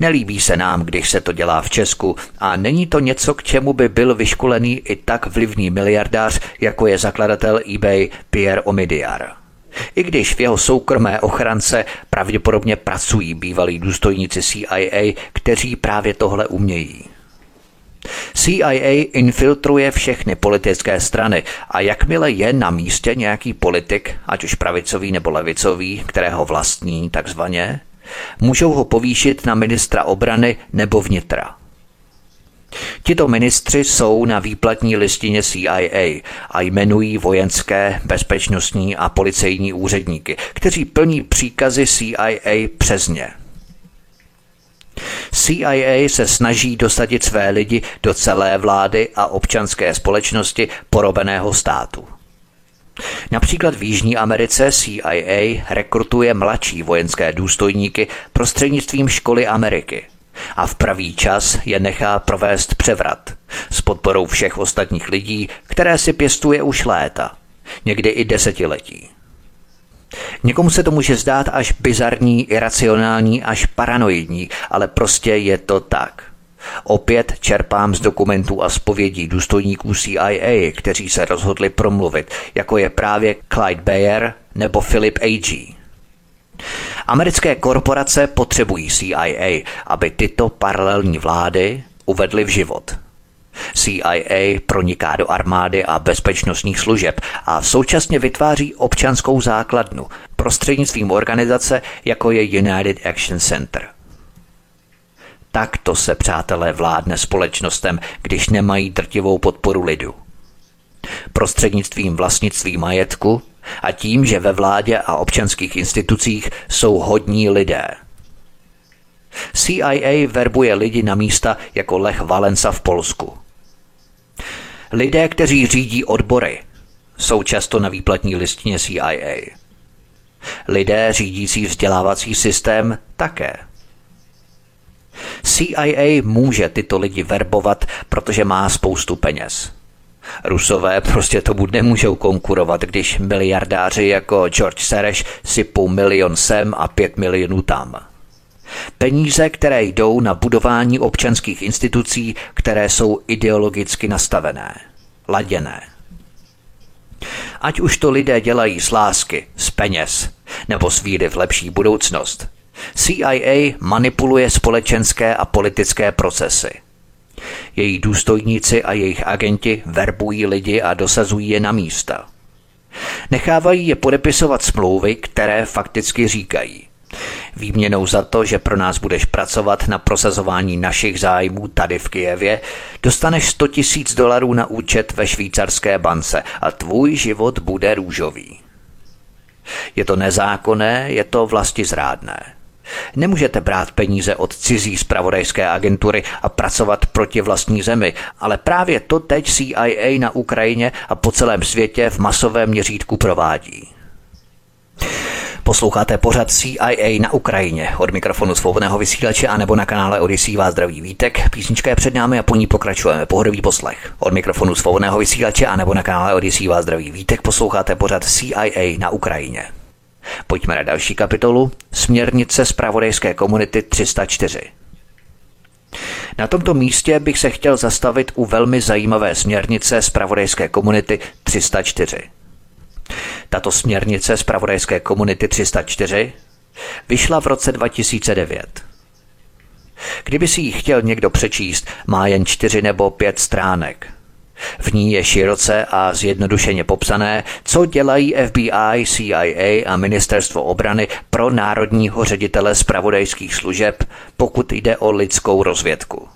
Nelíbí se nám, když se to dělá v Česku a není to něco, k čemu by byl vyškolený i tak vlivný miliardář, jako je zakladatel eBay Pierre Omidyar. I když v jeho soukromé ochrance pravděpodobně pracují bývalí důstojníci CIA, kteří právě tohle umějí. CIA infiltruje všechny politické strany a jakmile je na místě nějaký politik, ať už pravicový nebo levicový, kterého vlastní takzvaně, můžou ho povýšit na ministra obrany nebo vnitra. Tito ministři jsou na výplatní listině CIA a jmenují vojenské, bezpečnostní a policejní úředníky, kteří plní příkazy CIA přes ně. CIA se snaží dosadit své lidi do celé vlády a občanské společnosti porobeného státu. Například v Jižní Americe CIA rekrutuje mladší vojenské důstojníky prostřednictvím školy Ameriky – a v pravý čas je nechá provést převrat s podporou všech ostatních lidí, které si pěstuje už léta, někdy i desetiletí. Někomu se to může zdát až bizarní, iracionální, až paranoidní, ale prostě je to tak. Opět čerpám z dokumentů a zpovědí důstojníků CIA, kteří se rozhodli promluvit, jako je právě Clyde Bayer nebo Philip A.G. Americké korporace potřebují CIA, aby tyto paralelní vlády uvedly v život. CIA proniká do armády a bezpečnostních služeb a současně vytváří občanskou základnu prostřednictvím organizace, jako je United Action Center. Takto se, přátelé, vládne společnostem, když nemají drtivou podporu lidu. Prostřednictvím vlastnictví majetku a tím, že ve vládě a občanských institucích jsou hodní lidé. CIA verbuje lidi na místa jako Lech Valensa v Polsku. Lidé, kteří řídí odbory, jsou často na výplatní listině CIA. Lidé řídící vzdělávací systém také. CIA může tyto lidi verbovat, protože má spoustu peněz. Rusové prostě tomu nemůžou konkurovat, když miliardáři jako George Sereš sypou milion sem a pět milionů tam. Peníze, které jdou na budování občanských institucí, které jsou ideologicky nastavené, laděné. Ať už to lidé dělají z lásky, z peněz, nebo z víry v lepší budoucnost, CIA manipuluje společenské a politické procesy – její důstojníci a jejich agenti verbují lidi a dosazují je na místa. Nechávají je podepisovat smlouvy, které fakticky říkají. Výměnou za to, že pro nás budeš pracovat na prosazování našich zájmů tady v Kijevě, dostaneš 100 tisíc dolarů na účet ve švýcarské bance a tvůj život bude růžový. Je to nezákonné, je to vlasti zrádné. Nemůžete brát peníze od cizí zpravodajské agentury a pracovat proti vlastní zemi, ale právě to teď CIA na Ukrajině a po celém světě v masovém měřítku provádí. Posloucháte pořad CIA na Ukrajině. Od mikrofonu svobodného vysílače a nebo na kanále Odisí vás zdraví vítek. Písnička je před námi a po ní pokračujeme. Pohodový poslech. Od mikrofonu svobodného vysílače a nebo na kanále Odisí vás zdraví vítek. Posloucháte pořad CIA na Ukrajině. Pojďme na další kapitolu. Směrnice z pravodejské komunity 304. Na tomto místě bych se chtěl zastavit u velmi zajímavé směrnice z pravodejské komunity 304. Tato směrnice z pravodajské komunity 304 vyšla v roce 2009. Kdyby si ji chtěl někdo přečíst, má jen čtyři nebo pět stránek. V ní je široce a zjednodušeně popsané, co dělají FBI, CIA a Ministerstvo obrany pro národního ředitele zpravodajských služeb, pokud jde o lidskou rozvědku.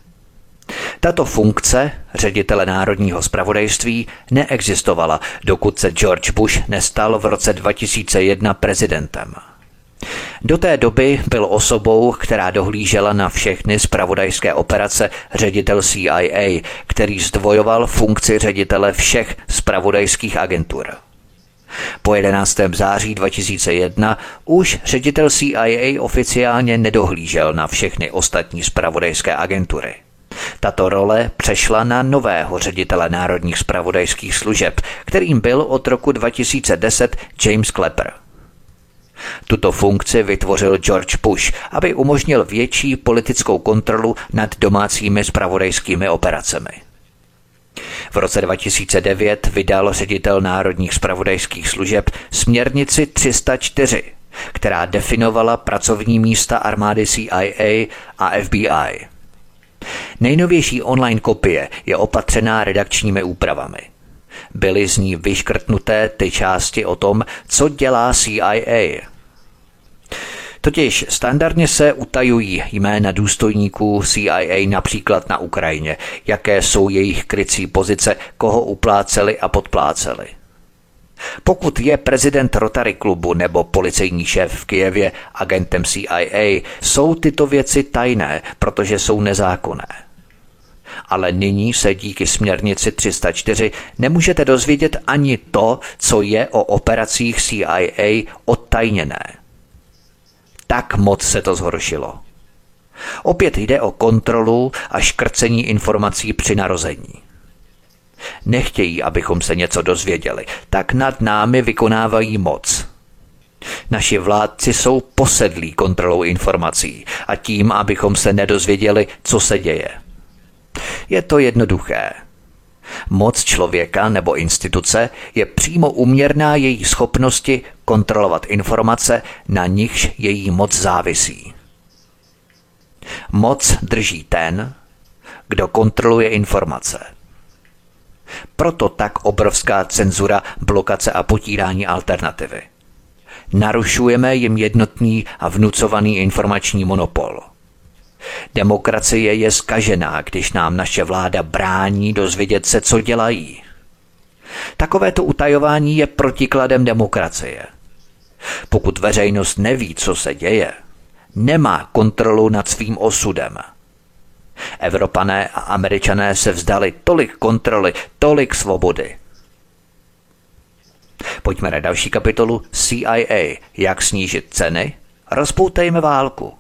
Tato funkce ředitele národního zpravodajství neexistovala, dokud se George Bush nestal v roce 2001 prezidentem. Do té doby byl osobou, která dohlížela na všechny spravodajské operace ředitel CIA, který zdvojoval funkci ředitele všech spravodajských agentur. Po 11. září 2001 už ředitel CIA oficiálně nedohlížel na všechny ostatní spravodajské agentury. Tato role přešla na nového ředitele národních spravodajských služeb, kterým byl od roku 2010 James Clapper. Tuto funkci vytvořil George Bush, aby umožnil větší politickou kontrolu nad domácími spravodajskými operacemi. V roce 2009 vydal ředitel národních spravodajských služeb směrnici 304, která definovala pracovní místa armády CIA a FBI. Nejnovější online kopie je opatřená redakčními úpravami. Byly z ní vyškrtnuté ty části o tom, co dělá CIA. Totiž standardně se utajují jména důstojníků CIA například na Ukrajině, jaké jsou jejich krycí pozice, koho upláceli a podpláceli. Pokud je prezident Rotary klubu nebo policejní šéf v Kijevě agentem CIA, jsou tyto věci tajné, protože jsou nezákonné. Ale nyní se díky směrnici 304 nemůžete dozvědět ani to, co je o operacích CIA odtajněné. Tak moc se to zhoršilo. Opět jde o kontrolu a škrcení informací při narození. Nechtějí, abychom se něco dozvěděli, tak nad námi vykonávají moc. Naši vládci jsou posedlí kontrolou informací a tím, abychom se nedozvěděli, co se děje. Je to jednoduché. Moc člověka nebo instituce je přímo uměrná její schopnosti kontrolovat informace, na nichž její moc závisí. Moc drží ten, kdo kontroluje informace. Proto tak obrovská cenzura, blokace a potírání alternativy. Narušujeme jim jednotný a vnucovaný informační monopol. Demokracie je skažená, když nám naše vláda brání dozvědět se, co dělají. Takovéto utajování je protikladem demokracie. Pokud veřejnost neví, co se děje, nemá kontrolu nad svým osudem – Evropané a Američané se vzdali tolik kontroly, tolik svobody. Pojďme na další kapitolu CIA. Jak snížit ceny? Rozpoutejme válku.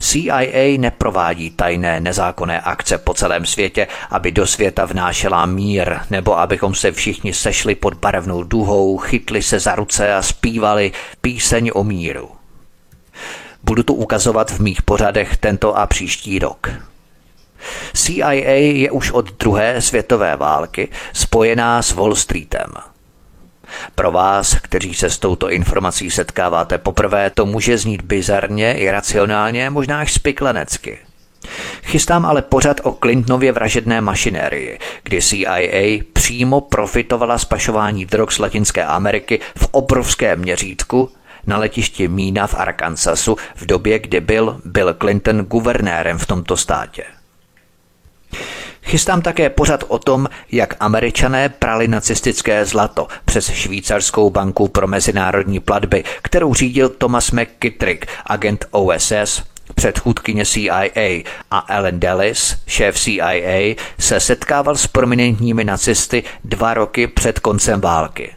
CIA neprovádí tajné nezákonné akce po celém světě, aby do světa vnášela mír, nebo abychom se všichni sešli pod barevnou duhou, chytli se za ruce a zpívali píseň o míru. Budu to ukazovat v mých pořadech tento a příští rok. CIA je už od druhé světové války spojená s Wall Streetem. Pro vás, kteří se s touto informací setkáváte poprvé, to může znít bizarně, iracionálně, možná až spiklenecky. Chystám ale pořad o Clintonově vražedné mašinérii, kdy CIA přímo profitovala z pašování drog z Latinské Ameriky v obrovském měřítku na letišti Mína v Arkansasu v době, kdy byl Bill Clinton guvernérem v tomto státě. Chystám také pořad o tom, jak američané prali nacistické zlato přes švýcarskou banku pro mezinárodní platby, kterou řídil Thomas McKittrick, agent OSS, předchůdkyně CIA a Ellen Dulles, šéf CIA, se setkával s prominentními nacisty dva roky před koncem války.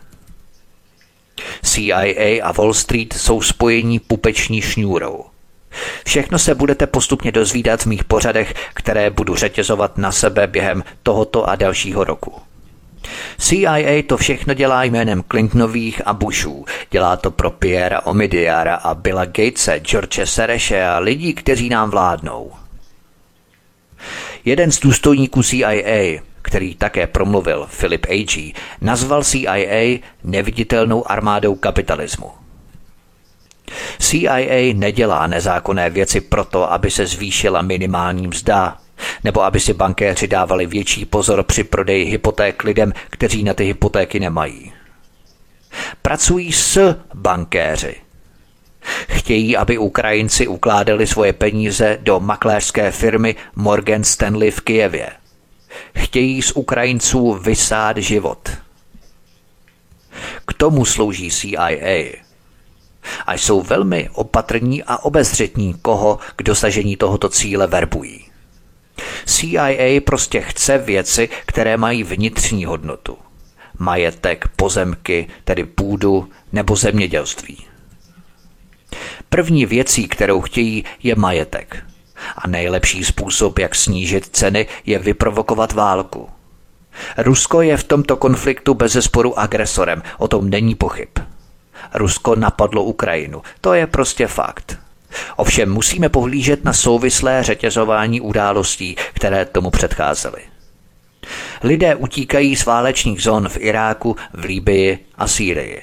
CIA a Wall Street jsou spojení pupeční šňůrou. Všechno se budete postupně dozvídat v mých pořadech, které budu řetězovat na sebe během tohoto a dalšího roku. CIA to všechno dělá jménem Clintonových a Bushů. Dělá to pro Pierre Omidyara a Billa Gatese, George Sereše a lidí, kteří nám vládnou. Jeden z důstojníků CIA, který také promluvil, Philip A.G., nazval CIA neviditelnou armádou kapitalismu. CIA nedělá nezákonné věci proto, aby se zvýšila minimální mzda, nebo aby si bankéři dávali větší pozor při prodeji hypoték lidem, kteří na ty hypotéky nemají. Pracují s bankéři. Chtějí, aby Ukrajinci ukládali svoje peníze do makléřské firmy Morgan Stanley v Kijevě. Chtějí z Ukrajinců vysát život. K tomu slouží CIA a jsou velmi opatrní a obezřetní, koho k dosažení tohoto cíle verbují. CIA prostě chce věci, které mají vnitřní hodnotu. Majetek, pozemky, tedy půdu nebo zemědělství. První věcí, kterou chtějí, je majetek. A nejlepší způsob, jak snížit ceny, je vyprovokovat válku. Rusko je v tomto konfliktu bez zesporu agresorem, o tom není pochyb. Rusko napadlo Ukrajinu. To je prostě fakt. Ovšem musíme pohlížet na souvislé řetězování událostí, které tomu předcházely. Lidé utíkají z válečných zón v Iráku, v Líbii a Sýrii.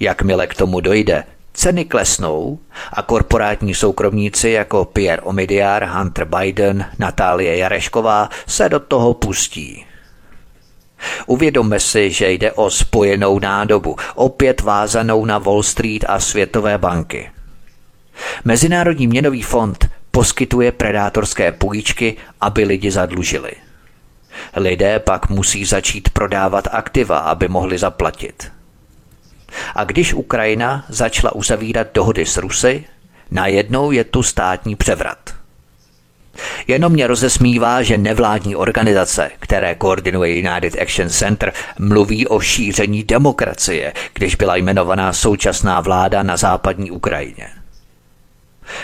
Jakmile k tomu dojde, ceny klesnou a korporátní soukromníci jako Pierre Omidyar, Hunter Biden, Natálie Jarešková se do toho pustí. Uvědomme si, že jde o spojenou nádobu, opět vázanou na Wall Street a světové banky. Mezinárodní měnový fond poskytuje predátorské půjčky, aby lidi zadlužili. Lidé pak musí začít prodávat aktiva, aby mohli zaplatit. A když Ukrajina začala uzavírat dohody s Rusy, najednou je tu státní převrat. Jenom mě rozesmívá, že nevládní organizace, které koordinuje United Action Center, mluví o šíření demokracie, když byla jmenovaná současná vláda na západní Ukrajině.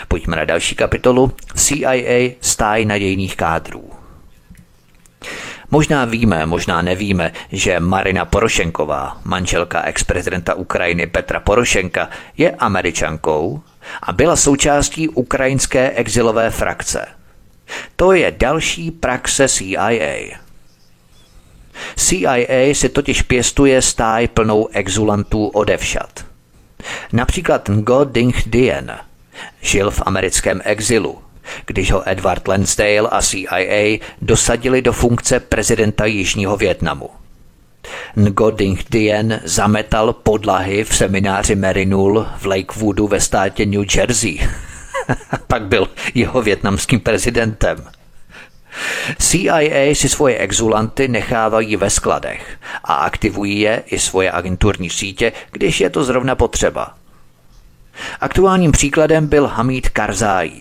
Pojďme na další kapitolu. CIA stáj nadějných kádrů. Možná víme, možná nevíme, že Marina Porošenková, manželka ex-prezidenta Ukrajiny Petra Porošenka, je američankou a byla součástí ukrajinské exilové frakce – to je další praxe CIA. CIA si totiž pěstuje stáj plnou exulantů odevšat. Například Ngo Ding Dien žil v americkém exilu, když ho Edward Lansdale a CIA dosadili do funkce prezidenta Jižního Větnamu. Ngo Ding Dien zametal podlahy v semináři Merinul v Lakewoodu ve státě New Jersey – Pak byl jeho větnamským prezidentem. CIA si svoje exulanty nechávají ve skladech a aktivují je i svoje agenturní sítě, když je to zrovna potřeba. Aktuálním příkladem byl Hamid Karzai,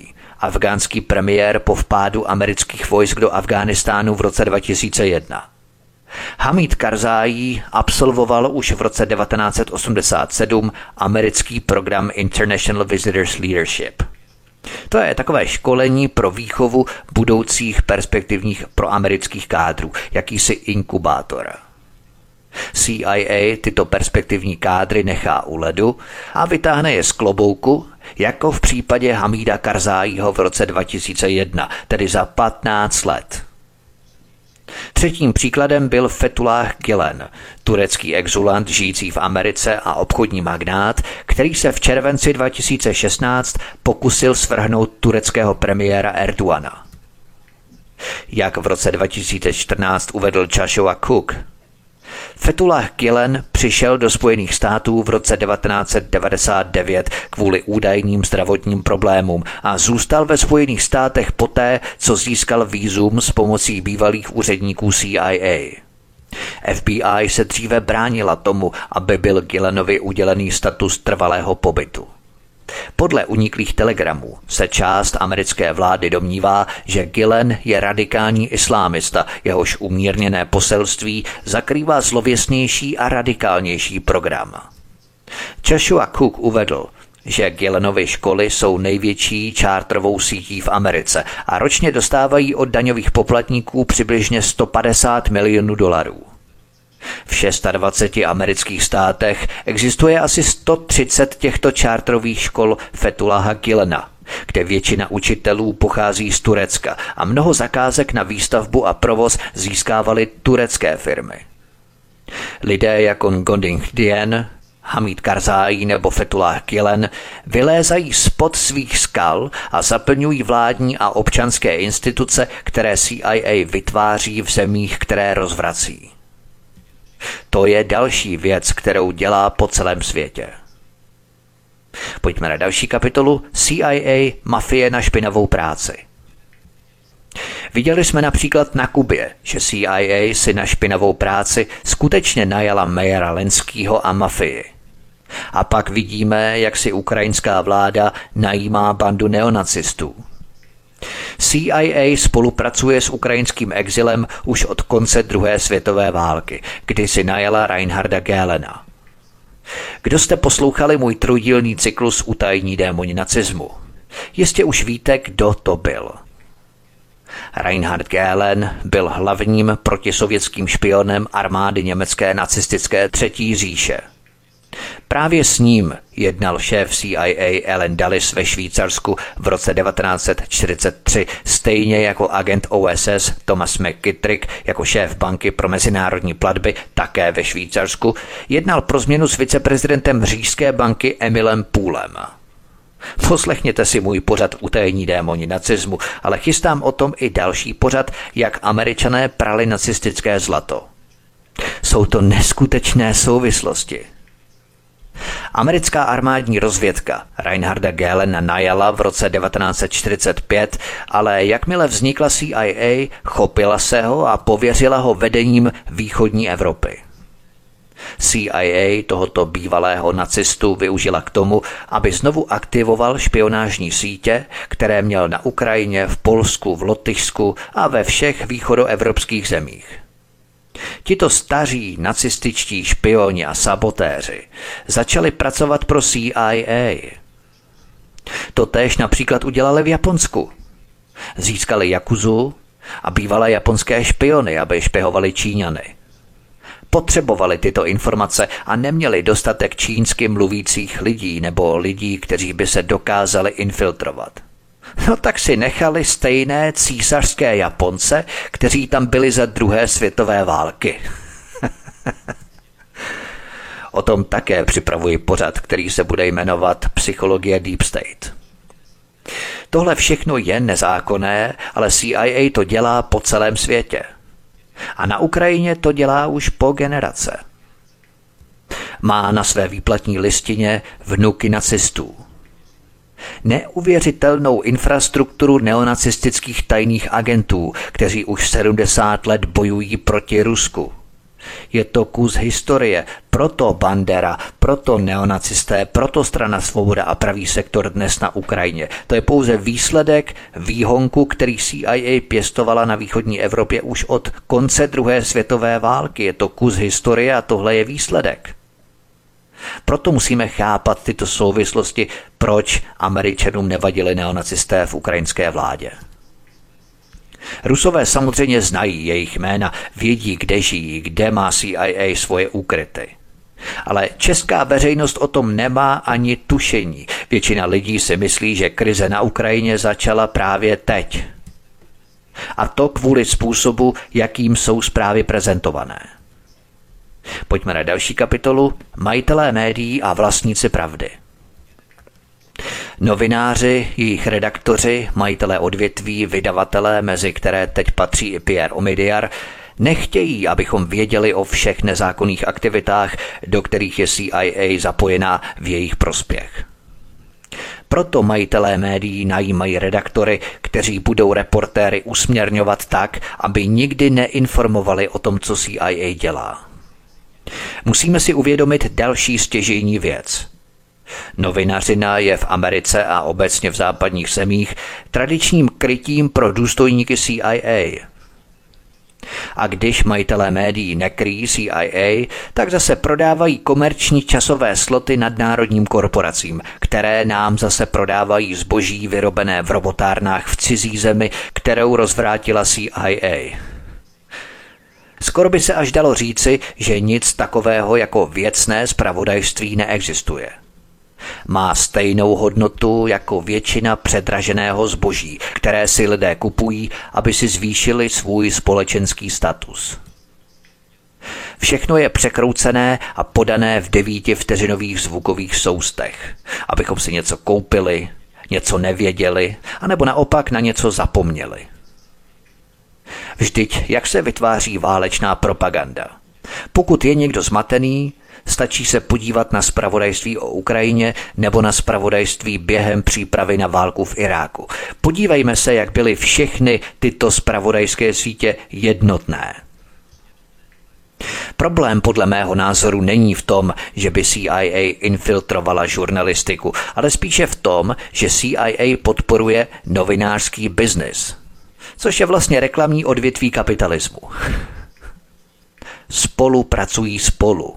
afgánský premiér po vpádu amerických vojsk do Afghánistánu v roce 2001. Hamid Karzai absolvoval už v roce 1987 americký program International Visitors Leadership – to je takové školení pro výchovu budoucích perspektivních proamerických kádrů, jakýsi inkubátor. CIA tyto perspektivní kádry nechá u ledu a vytáhne je z klobouku, jako v případě Hamída Karzájího v roce 2001, tedy za 15 let. Třetím příkladem byl Fethullah Gülen, turecký exulant žijící v Americe a obchodní magnát, který se v červenci 2016 pokusil svrhnout tureckého premiéra Erdoana. Jak v roce 2014 uvedl Joshua Cook, Fetullah Gilen přišel do Spojených států v roce 1999 kvůli údajným zdravotním problémům a zůstal ve Spojených státech poté, co získal výzum s pomocí bývalých úředníků CIA. FBI se dříve bránila tomu, aby byl Gillenovi udělený status trvalého pobytu. Podle uniklých telegramů se část americké vlády domnívá, že Gillen je radikální islámista, jehož umírněné poselství zakrývá zlověsnější a radikálnější program. Joshua Cook uvedl, že Gillenovy školy jsou největší čártrovou sítí v Americe a ročně dostávají od daňových poplatníků přibližně 150 milionů dolarů. V 26 amerických státech existuje asi 130 těchto čártrových škol Fetulaha Gilena, kde většina učitelů pochází z Turecka a mnoho zakázek na výstavbu a provoz získávaly turecké firmy. Lidé jako Ngonding Dien, Hamid Karzai nebo Fetullah Gilen vylézají spod svých skal a zaplňují vládní a občanské instituce, které CIA vytváří v zemích, které rozvrací. To je další věc, kterou dělá po celém světě. Pojďme na další kapitolu CIA mafie na špinavou práci. Viděli jsme například na Kubě, že CIA si na špinavou práci skutečně najala Mejera Lenskýho a mafii. A pak vidíme, jak si ukrajinská vláda najímá bandu neonacistů. CIA spolupracuje s ukrajinským exilem už od konce druhé světové války, kdy si najela Reinharda Gélena. Kdo jste poslouchali můj trojdílný cyklus utajní démoni nacismu? Jistě už víte, kdo to byl. Reinhard Gehlen byl hlavním protisovětským špionem armády německé nacistické třetí říše – Právě s ním jednal šéf CIA Ellen Dulles ve Švýcarsku v roce 1943, stejně jako agent OSS Thomas McKittrick jako šéf banky pro mezinárodní platby také ve Švýcarsku, jednal pro změnu s viceprezidentem Říšské banky Emilem Půlem. Poslechněte si můj pořad utajení démoni nacismu, ale chystám o tom i další pořad, jak američané prali nacistické zlato. Jsou to neskutečné souvislosti. Americká armádní rozvědka Reinharda Gellena najala v roce 1945, ale jakmile vznikla CIA, chopila se ho a pověřila ho vedením východní Evropy. CIA tohoto bývalého nacistu využila k tomu, aby znovu aktivoval špionážní sítě, které měl na Ukrajině, v Polsku, v Lotyšsku a ve všech východoevropských zemích. Tito staří nacističtí špioni a sabotéři začali pracovat pro CIA. To též například udělali v Japonsku. Získali Jakuzu a bývalé japonské špiony, aby špehovali Číňany. Potřebovali tyto informace a neměli dostatek čínsky mluvících lidí nebo lidí, kteří by se dokázali infiltrovat. No tak si nechali stejné císařské Japonce, kteří tam byli za druhé světové války. o tom také připravuji pořad, který se bude jmenovat Psychologie Deep State. Tohle všechno je nezákonné, ale CIA to dělá po celém světě. A na Ukrajině to dělá už po generace. Má na své výplatní listině vnuky nacistů neuvěřitelnou infrastrukturu neonacistických tajných agentů, kteří už 70 let bojují proti Rusku. Je to kus historie, proto Bandera, proto neonacisté, proto strana Svoboda a pravý sektor dnes na Ukrajině. To je pouze výsledek výhonku, který CIA pěstovala na východní Evropě už od konce druhé světové války. Je to kus historie a tohle je výsledek. Proto musíme chápat tyto souvislosti, proč Američanům nevadili neonacisté v ukrajinské vládě. Rusové samozřejmě znají jejich jména, vědí, kde žijí, kde má CIA svoje úkryty. Ale česká veřejnost o tom nemá ani tušení. Většina lidí si myslí, že krize na Ukrajině začala právě teď. A to kvůli způsobu, jakým jsou zprávy prezentované. Pojďme na další kapitolu Majitelé médií a vlastníci pravdy. Novináři, jejich redaktoři, majitelé odvětví, vydavatelé, mezi které teď patří i Pierre Omidyar, Nechtějí, abychom věděli o všech nezákonných aktivitách, do kterých je CIA zapojená v jejich prospěch. Proto majitelé médií najímají redaktory, kteří budou reportéry usměrňovat tak, aby nikdy neinformovali o tom, co CIA dělá. Musíme si uvědomit další stěžejní věc. Novinařina je v Americe a obecně v západních zemích tradičním krytím pro důstojníky CIA – a když majitelé médií nekryjí CIA, tak zase prodávají komerční časové sloty nadnárodním korporacím, které nám zase prodávají zboží vyrobené v robotárnách v cizí zemi, kterou rozvrátila CIA. Skoro by se až dalo říci, že nic takového jako věcné zpravodajství neexistuje – má stejnou hodnotu jako většina předraženého zboží, které si lidé kupují, aby si zvýšili svůj společenský status. Všechno je překroucené a podané v devíti vteřinových zvukových soustech, abychom si něco koupili, něco nevěděli, anebo naopak na něco zapomněli. Vždyť jak se vytváří válečná propaganda? Pokud je někdo zmatený, Stačí se podívat na spravodajství o Ukrajině nebo na spravodajství během přípravy na válku v Iráku. Podívejme se, jak byly všechny tyto spravodajské sítě jednotné. Problém podle mého názoru není v tom, že by CIA infiltrovala žurnalistiku, ale spíše v tom, že CIA podporuje novinářský biznis, což je vlastně reklamní odvětví kapitalismu. Spolupracují spolu.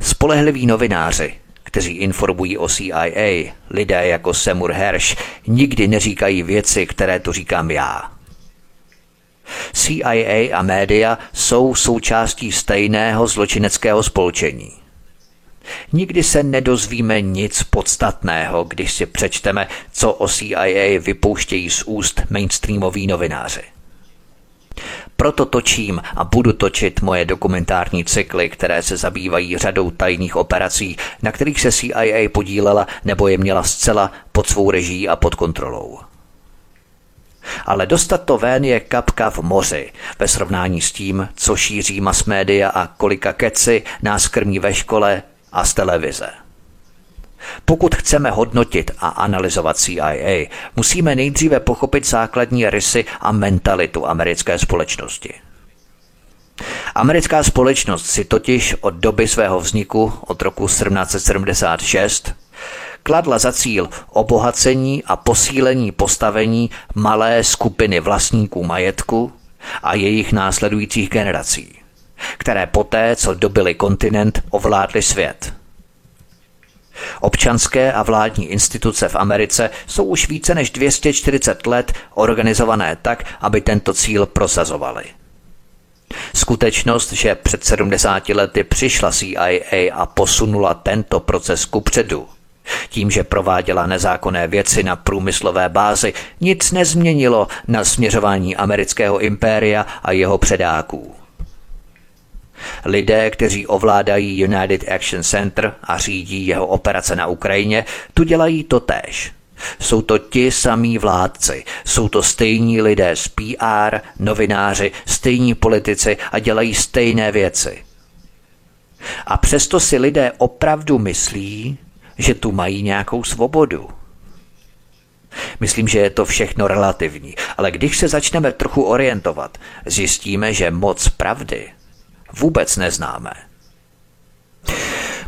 Spolehliví novináři, kteří informují o CIA, lidé jako Semur Hersh, nikdy neříkají věci, které to říkám já. CIA a média jsou součástí stejného zločineckého spolčení. Nikdy se nedozvíme nic podstatného, když si přečteme, co o CIA vypouštějí z úst mainstreamoví novináři. Proto točím a budu točit moje dokumentární cykly, které se zabývají řadou tajných operací, na kterých se CIA podílela nebo je měla zcela pod svou reží a pod kontrolou. Ale dostat to ven je kapka v moři ve srovnání s tím, co šíří mass média a kolika keci nás krmí ve škole a z televize. Pokud chceme hodnotit a analyzovat CIA, musíme nejdříve pochopit základní rysy a mentalitu americké společnosti. Americká společnost si totiž od doby svého vzniku od roku 1776 kladla za cíl obohacení a posílení postavení malé skupiny vlastníků majetku a jejich následujících generací, které poté, co dobili kontinent, ovládli svět – Občanské a vládní instituce v Americe jsou už více než 240 let organizované tak, aby tento cíl prosazovaly. Skutečnost, že před 70 lety přišla CIA a posunula tento proces kupředu, tím, že prováděla nezákonné věci na průmyslové bázi, nic nezměnilo na směřování amerického impéria a jeho předáků. Lidé, kteří ovládají United Action Center a řídí jeho operace na Ukrajině, tu dělají to též. Jsou to ti samí vládci, jsou to stejní lidé z PR, novináři, stejní politici a dělají stejné věci. A přesto si lidé opravdu myslí, že tu mají nějakou svobodu. Myslím, že je to všechno relativní, ale když se začneme trochu orientovat, zjistíme, že moc pravdy vůbec neznáme.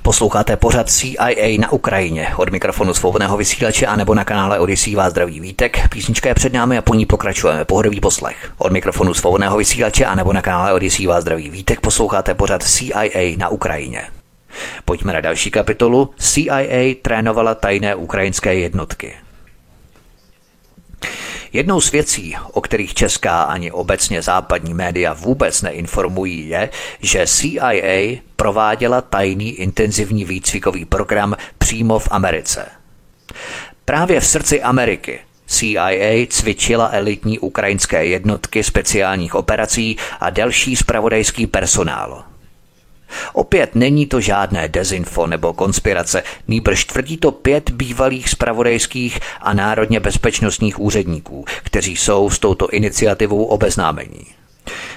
Posloucháte pořad CIA na Ukrajině od mikrofonu svobodného vysílače a nebo na kanále Odisí vás zdraví vítek. Písnička je před námi a po ní pokračujeme. Pohodový poslech. Od mikrofonu svobodného vysílače a nebo na kanále Odisí vás zdraví vítek posloucháte pořad CIA na Ukrajině. Pojďme na další kapitolu. CIA trénovala tajné ukrajinské jednotky. Jednou z věcí, o kterých česká ani obecně západní média vůbec neinformují, je, že CIA prováděla tajný intenzivní výcvikový program přímo v Americe. Právě v srdci Ameriky CIA cvičila elitní ukrajinské jednotky speciálních operací a další spravodajský personál. Opět není to žádné dezinfo nebo konspirace, nýbrž tvrdí to pět bývalých spravodajských a národně bezpečnostních úředníků, kteří jsou s touto iniciativou obeznámení.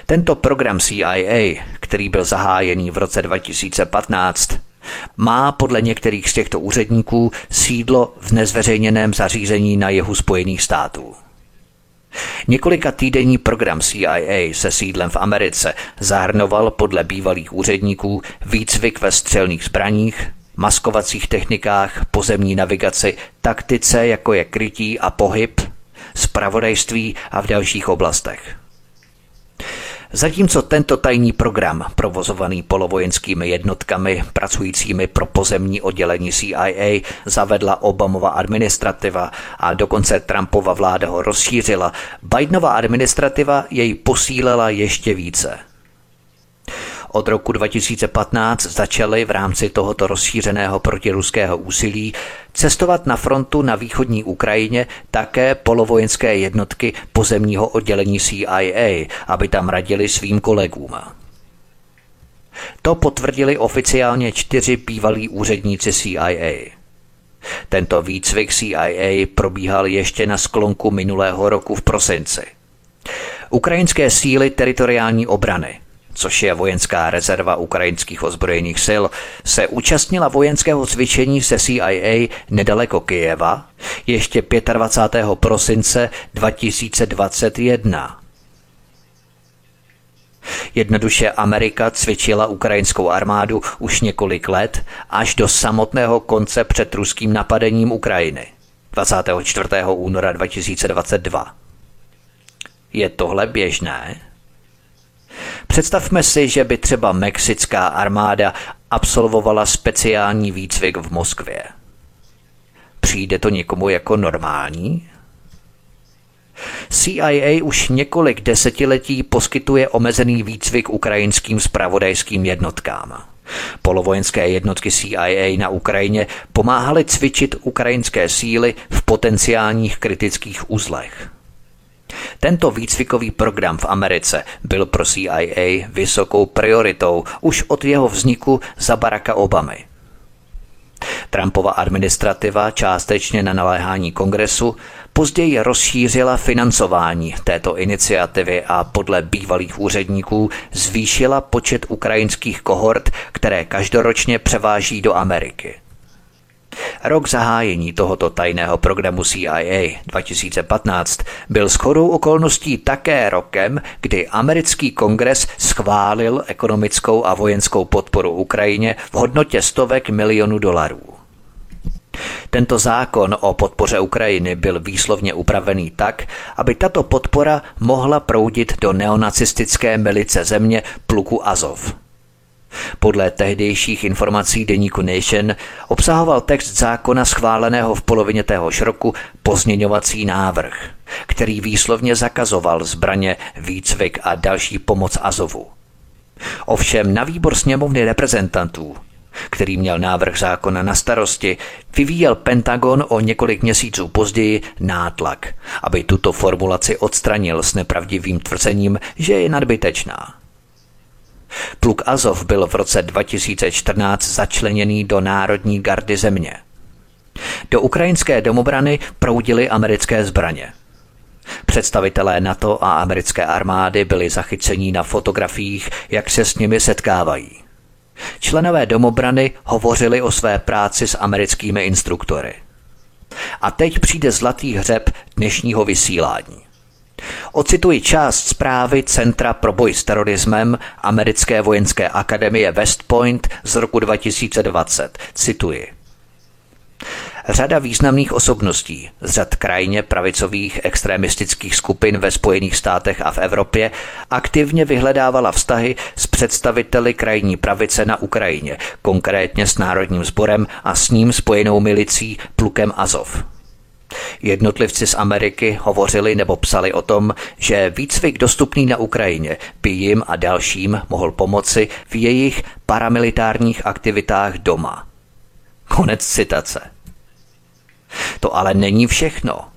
Tento program CIA, který byl zahájený v roce 2015, má podle některých z těchto úředníků sídlo v nezveřejněném zařízení na jihu Spojených států. Několika týdenní program CIA se sídlem v Americe zahrnoval podle bývalých úředníků výcvik ve střelných zbraních, maskovacích technikách, pozemní navigaci, taktice jako je krytí a pohyb, spravodajství a v dalších oblastech. Zatímco tento tajný program, provozovaný polovojenskými jednotkami pracujícími pro pozemní oddělení CIA, zavedla Obamova administrativa a dokonce Trumpova vláda ho rozšířila, Bidenova administrativa jej posílila ještě více – od roku 2015 začaly v rámci tohoto rozšířeného protiruského úsilí cestovat na frontu na východní Ukrajině také polovojenské jednotky pozemního oddělení CIA, aby tam radili svým kolegům. To potvrdili oficiálně čtyři bývalí úředníci CIA. Tento výcvik CIA probíhal ještě na sklonku minulého roku v prosinci. Ukrajinské síly teritoriální obrany což je vojenská rezerva ukrajinských ozbrojených sil, se účastnila vojenského cvičení se CIA nedaleko Kyjeva ještě 25. prosince 2021. Jednoduše Amerika cvičila ukrajinskou armádu už několik let až do samotného konce před ruským napadením Ukrajiny 24. února 2022. Je tohle běžné? Představme si, že by třeba mexická armáda absolvovala speciální výcvik v Moskvě. Přijde to někomu jako normální? CIA už několik desetiletí poskytuje omezený výcvik ukrajinským spravodajským jednotkám. Polovojenské jednotky CIA na Ukrajině pomáhaly cvičit ukrajinské síly v potenciálních kritických uzlech. Tento výcvikový program v Americe byl pro CIA vysokou prioritou už od jeho vzniku za Baracka Obamy. Trumpova administrativa částečně na naléhání kongresu později rozšířila financování této iniciativy a podle bývalých úředníků zvýšila počet ukrajinských kohort, které každoročně převáží do Ameriky. Rok zahájení tohoto tajného programu CIA 2015 byl shodou okolností také rokem, kdy americký kongres schválil ekonomickou a vojenskou podporu Ukrajině v hodnotě stovek milionů dolarů. Tento zákon o podpoře Ukrajiny byl výslovně upravený tak, aby tato podpora mohla proudit do neonacistické milice země pluku Azov. Podle tehdejších informací deníku Nation obsahoval text zákona schváleného v polovině téhož roku pozměňovací návrh, který výslovně zakazoval zbraně, výcvik a další pomoc Azovu. Ovšem na výbor sněmovny reprezentantů který měl návrh zákona na starosti, vyvíjel Pentagon o několik měsíců později nátlak, aby tuto formulaci odstranil s nepravdivým tvrzením, že je nadbytečná. Pluk Azov byl v roce 2014 začleněný do Národní gardy země. Do ukrajinské domobrany proudily americké zbraně. Představitelé NATO a americké armády byli zachyceni na fotografiích, jak se s nimi setkávají. Členové domobrany hovořili o své práci s americkými instruktory. A teď přijde zlatý hřeb dnešního vysílání. Ocituji část zprávy Centra pro boj s terorismem Americké vojenské akademie West Point z roku 2020. Cituji. Řada významných osobností z řad krajně pravicových extremistických skupin ve Spojených státech a v Evropě aktivně vyhledávala vztahy s představiteli krajní pravice na Ukrajině, konkrétně s Národním sborem a s ním spojenou milicí Plukem Azov. Jednotlivci z Ameriky hovořili nebo psali o tom, že výcvik dostupný na Ukrajině by jim a dalším mohl pomoci v jejich paramilitárních aktivitách doma. Konec citace. To ale není všechno.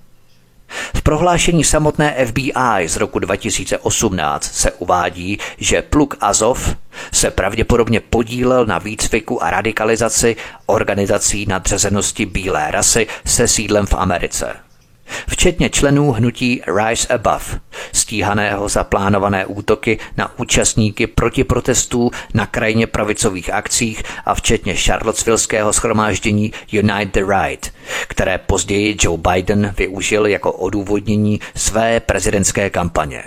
V prohlášení samotné FBI z roku 2018 se uvádí, že pluk Azov se pravděpodobně podílel na výcviku a radikalizaci organizací nadřazenosti bílé rasy se sídlem v Americe včetně členů hnutí Rise Above, stíhaného za plánované útoky na účastníky protiprotestů na krajně pravicových akcích a včetně Charlottesvilleského schromáždění Unite the Right, které později Joe Biden využil jako odůvodnění své prezidentské kampaně.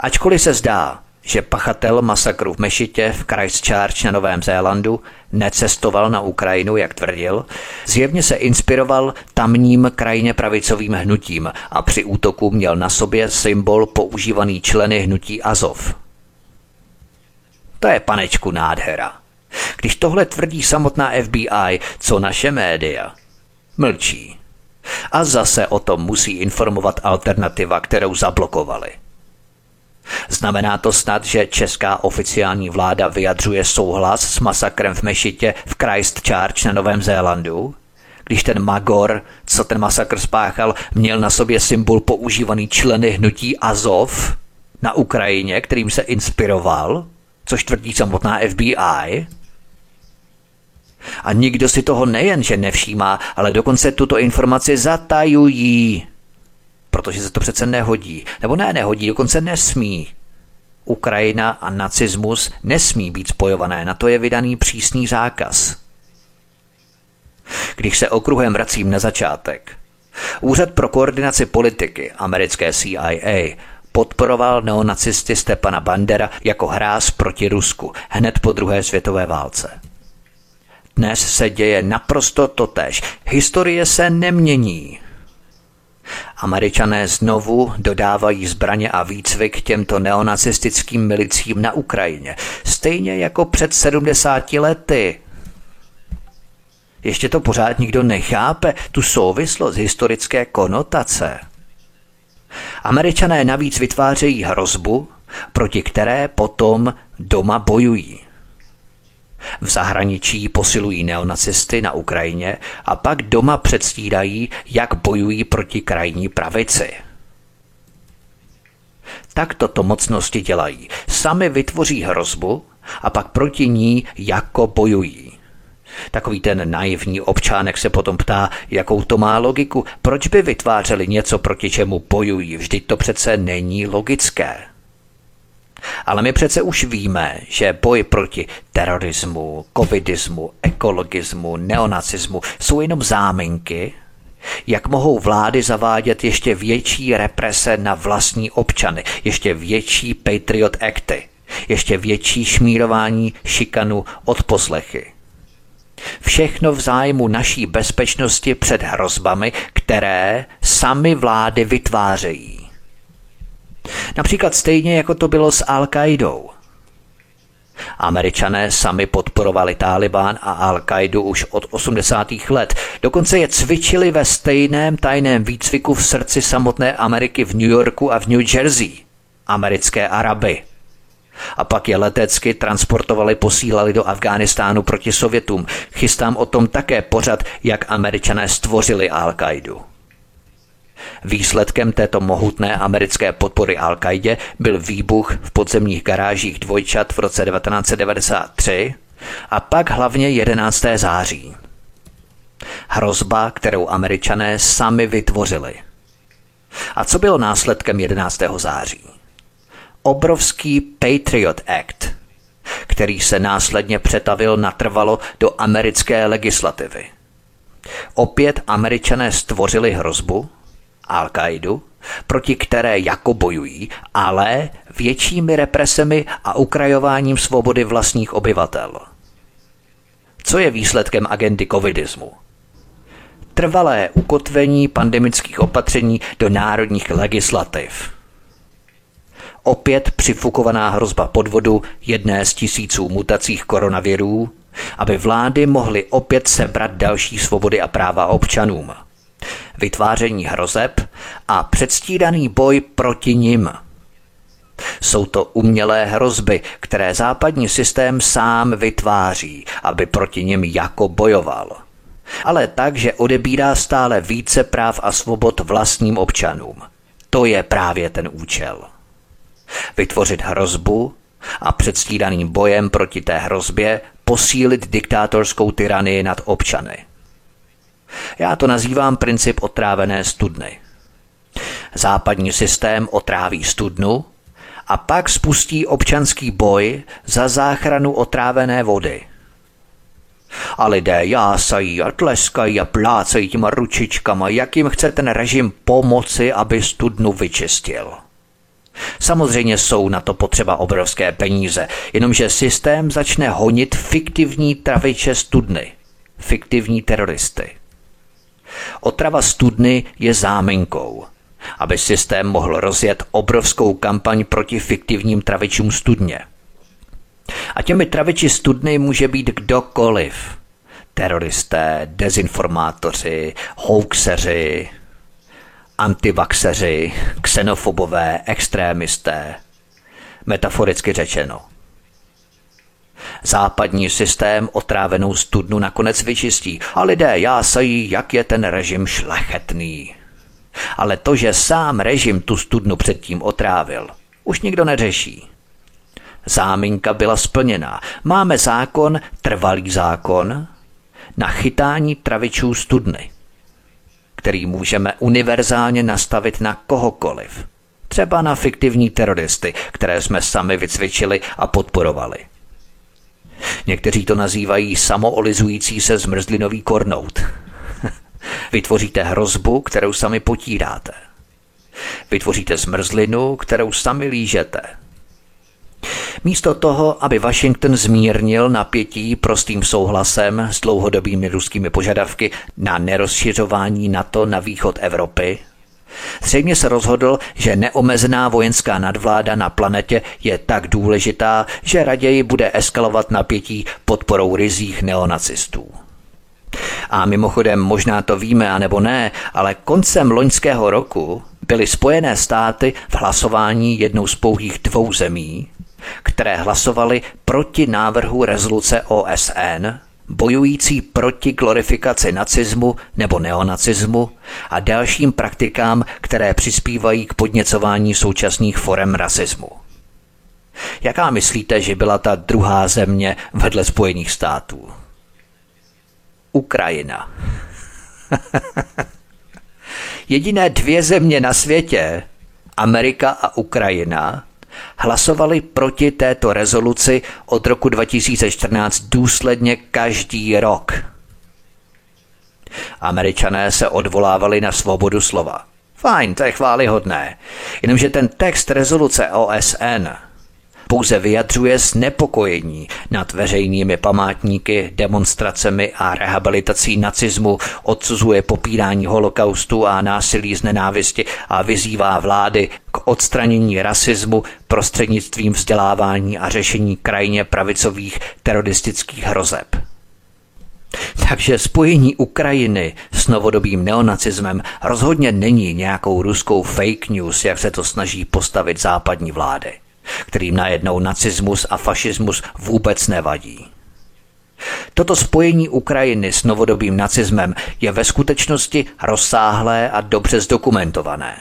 Ačkoliv se zdá, že pachatel masakru v Mešitě v Christchurch na Novém Zélandu necestoval na Ukrajinu, jak tvrdil, zjevně se inspiroval tamním krajně pravicovým hnutím a při útoku měl na sobě symbol používaný členy hnutí Azov. To je panečku nádhera. Když tohle tvrdí samotná FBI, co naše média? Mlčí. A zase o tom musí informovat alternativa, kterou zablokovali. Znamená to snad, že česká oficiální vláda vyjadřuje souhlas s masakrem v Mešitě v Christchurch na Novém Zélandu? Když ten Magor, co ten masakr spáchal, měl na sobě symbol používaný členy hnutí Azov na Ukrajině, kterým se inspiroval, což tvrdí samotná FBI? A nikdo si toho nejen, že nevšímá, ale dokonce tuto informaci zatajují protože se to přece nehodí. Nebo ne, nehodí, dokonce nesmí. Ukrajina a nacismus nesmí být spojované, na to je vydaný přísný zákaz. Když se okruhem vracím na začátek, Úřad pro koordinaci politiky americké CIA podporoval neonacisty Stepana Bandera jako hráz proti Rusku hned po druhé světové válce. Dnes se děje naprosto totéž. Historie se nemění. Američané znovu dodávají zbraně a výcvik těmto neonacistickým milicím na Ukrajině, stejně jako před 70 lety. Ještě to pořád nikdo nechápe, tu souvislost historické konotace. Američané navíc vytvářejí hrozbu, proti které potom doma bojují. V zahraničí posilují neonacisty na Ukrajině a pak doma předstírají, jak bojují proti krajní pravici. Tak toto mocnosti dělají. Sami vytvoří hrozbu a pak proti ní jako bojují. Takový ten naivní občánek se potom ptá, jakou to má logiku, proč by vytvářeli něco, proti čemu bojují, vždyť to přece není logické. Ale my přece už víme, že boj proti terorismu, covidismu, ekologismu, neonacismu jsou jenom záminky, jak mohou vlády zavádět ještě větší represe na vlastní občany, ještě větší Patriot Acty, ještě větší šmírování, šikanu, odposlechy. Všechno v zájmu naší bezpečnosti před hrozbami, které sami vlády vytvářejí. Například stejně jako to bylo s Al-Qaidou. Američané sami podporovali Taliban a Al-Qaidu už od 80. let. Dokonce je cvičili ve stejném tajném výcviku v srdci samotné Ameriky v New Yorku a v New Jersey. Americké Araby. A pak je letecky transportovali, posílali do Afghánistánu proti Sovětům. Chystám o tom také pořad, jak američané stvořili Al-Qaidu. Výsledkem této mohutné americké podpory al qaidě byl výbuch v podzemních garážích dvojčat v roce 1993 a pak hlavně 11. září. Hrozba, kterou američané sami vytvořili. A co bylo následkem 11. září? Obrovský Patriot Act, který se následně přetavil natrvalo do americké legislativy. Opět američané stvořili hrozbu, Al-Kaidu, proti které jako bojují, ale většími represemi a ukrajováním svobody vlastních obyvatel. Co je výsledkem agendy covidismu? Trvalé ukotvení pandemických opatření do národních legislativ. Opět přifukovaná hrozba podvodu jedné z tisíců mutacích koronavirů, aby vlády mohly opět sebrat další svobody a práva občanům – vytváření hrozeb a předstíraný boj proti nim. Jsou to umělé hrozby, které západní systém sám vytváří, aby proti nim jako bojoval. ale tak, že odebírá stále více práv a svobod vlastním občanům. To je právě ten účel. Vytvořit hrozbu a předstíraným bojem proti té hrozbě posílit diktátorskou tyranii nad občany. Já to nazývám princip otrávené studny. Západní systém otráví studnu a pak spustí občanský boj za záchranu otrávené vody – a lidé jásají a tleskají a plácají těma ručičkama, jak jim chce ten režim pomoci, aby studnu vyčistil. Samozřejmě jsou na to potřeba obrovské peníze, jenomže systém začne honit fiktivní traviče studny, fiktivní teroristy. Otrava studny je záminkou, aby systém mohl rozjet obrovskou kampaň proti fiktivním travičům studně – a těmi traviči studny může být kdokoliv. Teroristé, dezinformátoři, hoaxeři, antivaxeři, xenofobové, extrémisté. Metaforicky řečeno. Západní systém otrávenou studnu nakonec vyčistí a lidé jásají, jak je ten režim šlechetný. Ale to, že sám režim tu studnu předtím otrávil, už nikdo neřeší. Záminka byla splněná. Máme zákon, trvalý zákon, na chytání travičů studny, který můžeme univerzálně nastavit na kohokoliv. Třeba na fiktivní teroristy, které jsme sami vycvičili a podporovali. Někteří to nazývají samoolizující se zmrzlinový kornout. Vytvoříte hrozbu, kterou sami potíráte. Vytvoříte zmrzlinu, kterou sami lížete – Místo toho, aby Washington zmírnil napětí prostým souhlasem s dlouhodobými ruskými požadavky na nerozšiřování NATO na východ Evropy, Zřejmě se rozhodl, že neomezená vojenská nadvláda na planetě je tak důležitá, že raději bude eskalovat napětí podporou rizích neonacistů. A mimochodem, možná to víme, anebo ne, ale koncem loňského roku byly Spojené státy v hlasování jednou z pouhých dvou zemí, které hlasovali proti návrhu rezoluce OSN, bojující proti glorifikaci nacismu nebo neonacismu a dalším praktikám, které přispívají k podněcování současných forem rasismu. Jaká myslíte, že byla ta druhá země vedle Spojených států? Ukrajina. Jediné dvě země na světě, Amerika a Ukrajina, hlasovali proti této rezoluci od roku 2014 důsledně každý rok. Američané se odvolávali na svobodu slova. Fajn, to je chválihodné. Jenomže ten text rezoluce OSN pouze vyjadřuje znepokojení nad veřejnými památníky, demonstracemi a rehabilitací nacismu, odsuzuje popírání holokaustu a násilí z nenávisti a vyzývá vlády k odstranění rasismu prostřednictvím vzdělávání a řešení krajně pravicových teroristických hrozeb. Takže spojení Ukrajiny s novodobým neonacismem rozhodně není nějakou ruskou fake news, jak se to snaží postavit západní vlády kterým najednou nacismus a fašismus vůbec nevadí. Toto spojení Ukrajiny s novodobým nacismem je ve skutečnosti rozsáhlé a dobře zdokumentované.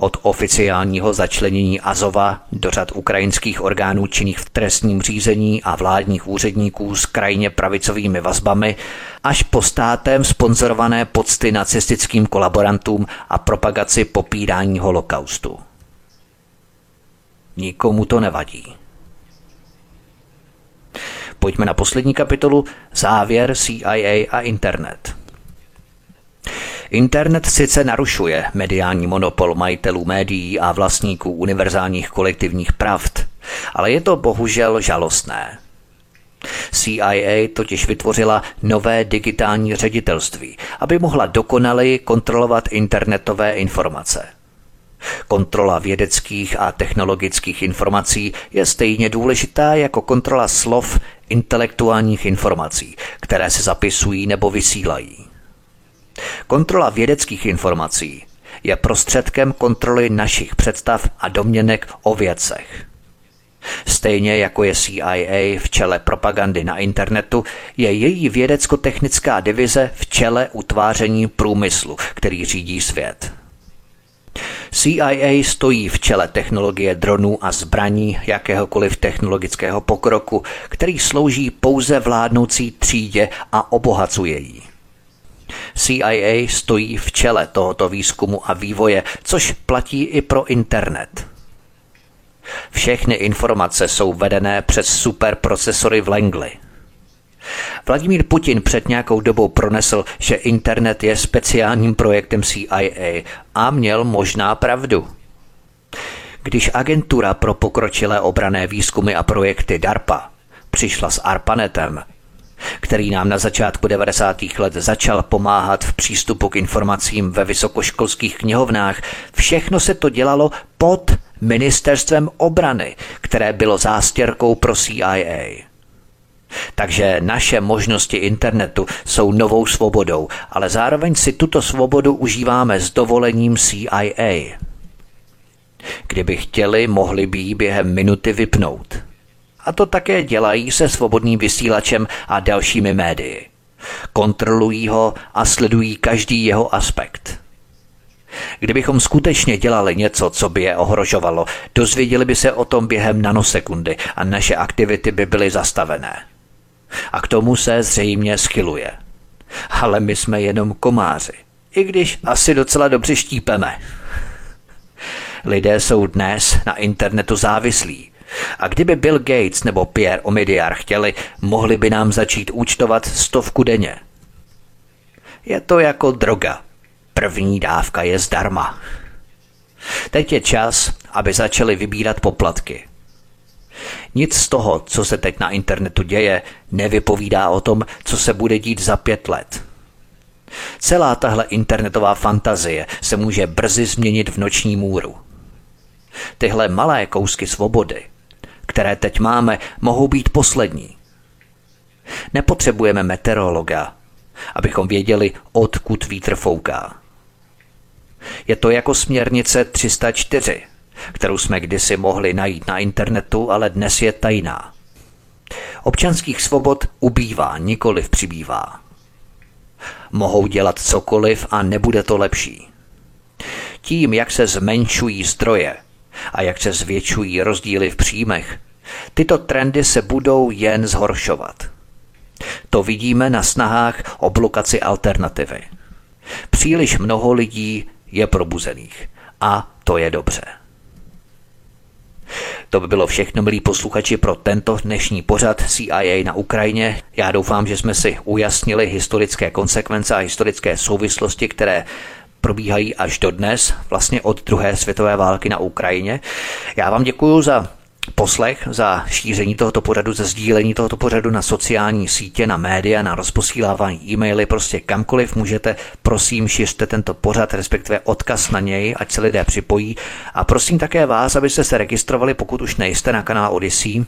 Od oficiálního začlenění Azova do řad ukrajinských orgánů činných v trestním řízení a vládních úředníků s krajně pravicovými vazbami až po státem sponzorované pocty nacistickým kolaborantům a propagaci popírání holokaustu. Nikomu to nevadí. Pojďme na poslední kapitolu Závěr CIA a internet. Internet sice narušuje mediální monopol majitelů médií a vlastníků univerzálních kolektivních pravd, ale je to bohužel žalostné. CIA totiž vytvořila nové digitální ředitelství, aby mohla dokonaleji kontrolovat internetové informace – Kontrola vědeckých a technologických informací je stejně důležitá jako kontrola slov intelektuálních informací, které se zapisují nebo vysílají. Kontrola vědeckých informací je prostředkem kontroly našich představ a domněnek o věcech. Stejně jako je CIA v čele propagandy na internetu, je její vědecko-technická divize v čele utváření průmyslu, který řídí svět. CIA stojí v čele technologie dronů a zbraní jakéhokoliv technologického pokroku, který slouží pouze vládnoucí třídě a obohacuje ji. CIA stojí v čele tohoto výzkumu a vývoje, což platí i pro internet. Všechny informace jsou vedené přes superprocesory v Langley. Vladimír Putin před nějakou dobou pronesl, že internet je speciálním projektem CIA a měl možná pravdu. Když agentura pro pokročilé obrané výzkumy a projekty DARPA přišla s ARPANETem, který nám na začátku 90. let začal pomáhat v přístupu k informacím ve vysokoškolských knihovnách, všechno se to dělalo pod ministerstvem obrany, které bylo zástěrkou pro CIA. Takže naše možnosti internetu jsou novou svobodou, ale zároveň si tuto svobodu užíváme s dovolením CIA. Kdyby chtěli, mohli by ji během minuty vypnout. A to také dělají se svobodným vysílačem a dalšími médii. Kontrolují ho a sledují každý jeho aspekt. Kdybychom skutečně dělali něco, co by je ohrožovalo, dozvěděli by se o tom během nanosekundy a naše aktivity by byly zastavené. A k tomu se zřejmě schyluje. Ale my jsme jenom komáři, i když asi docela dobře štípeme. Lidé jsou dnes na internetu závislí. A kdyby Bill Gates nebo Pierre Omidyar chtěli, mohli by nám začít účtovat stovku denně. Je to jako droga. První dávka je zdarma. Teď je čas, aby začali vybírat poplatky. Nic z toho, co se teď na internetu děje, nevypovídá o tom, co se bude dít za pět let. Celá tahle internetová fantazie se může brzy změnit v noční můru. Tyhle malé kousky svobody, které teď máme, mohou být poslední. Nepotřebujeme meteorologa, abychom věděli, odkud vítr fouká. Je to jako směrnice 304, kterou jsme kdysi mohli najít na internetu, ale dnes je tajná. Občanských svobod ubývá, nikoliv přibývá. Mohou dělat cokoliv a nebude to lepší. Tím, jak se zmenšují zdroje a jak se zvětšují rozdíly v příjmech, tyto trendy se budou jen zhoršovat. To vidíme na snahách o blokaci alternativy. Příliš mnoho lidí je probuzených. A to je dobře. To by bylo všechno, milí posluchači, pro tento dnešní pořad CIA na Ukrajině. Já doufám, že jsme si ujasnili historické konsekvence a historické souvislosti, které probíhají až do dnes, vlastně od druhé světové války na Ukrajině. Já vám děkuji za poslech, za šíření tohoto pořadu, za sdílení tohoto pořadu na sociální sítě, na média, na rozposílávání e-maily, prostě kamkoliv můžete, prosím, šiřte tento pořad, respektive odkaz na něj, ať se lidé připojí. A prosím také vás, abyste se registrovali, pokud už nejste na kanál Odyssey,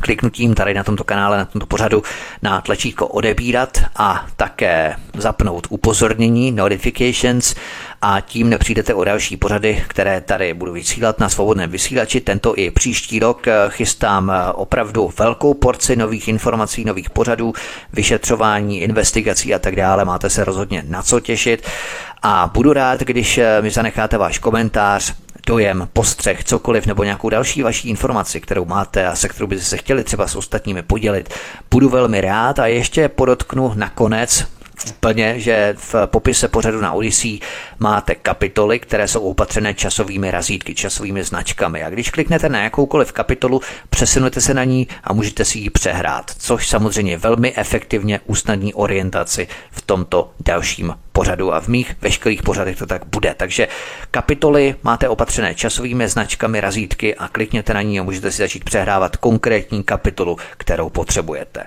kliknutím tady na tomto kanále, na tomto pořadu na tlačítko odebírat a také zapnout upozornění, notifications a tím nepřijdete o další pořady, které tady budu vysílat na svobodném vysílači. Tento i příští rok eh, chystám eh, opravdu velkou porci nových informací, nových pořadů, vyšetřování, investigací a tak dále. Máte se rozhodně na co těšit a budu rád, když eh, mi zanecháte váš komentář, dojem, postřeh, cokoliv nebo nějakou další vaší informaci, kterou máte a se kterou byste se chtěli třeba s ostatními podělit. Budu velmi rád a ještě podotknu nakonec, úplně, že v popise pořadu na Odyssey máte kapitoly, které jsou opatřené časovými razítky, časovými značkami. A když kliknete na jakoukoliv kapitolu, přesunete se na ní a můžete si ji přehrát, což samozřejmě velmi efektivně usnadní orientaci v tomto dalším pořadu a v mých veškerých pořadech to tak bude. Takže kapitoly máte opatřené časovými značkami, razítky a klikněte na ní a můžete si začít přehrávat konkrétní kapitolu, kterou potřebujete.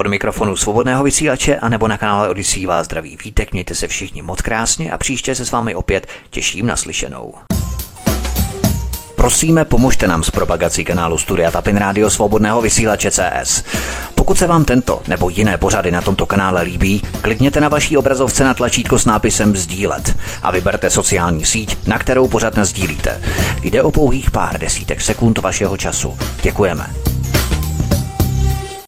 Od mikrofonu svobodného vysílače a nebo na kanále Odisí vás zdraví vítek, mějte se všichni moc krásně a příště se s vámi opět těším na slyšenou. Prosíme, pomožte nám s propagací kanálu Studia Tapin Rádio Svobodného vysílače CS. Pokud Pokud se vám tento nebo jiné pořady na tomto kanále líbí, klikněte na vaší obrazovce na tlačítko s nápisem Sdílet a vyberte sociální síť, na kterou pořád sdílíte. Jde o pouhých pár desítek sekund vašeho času. Děkujeme.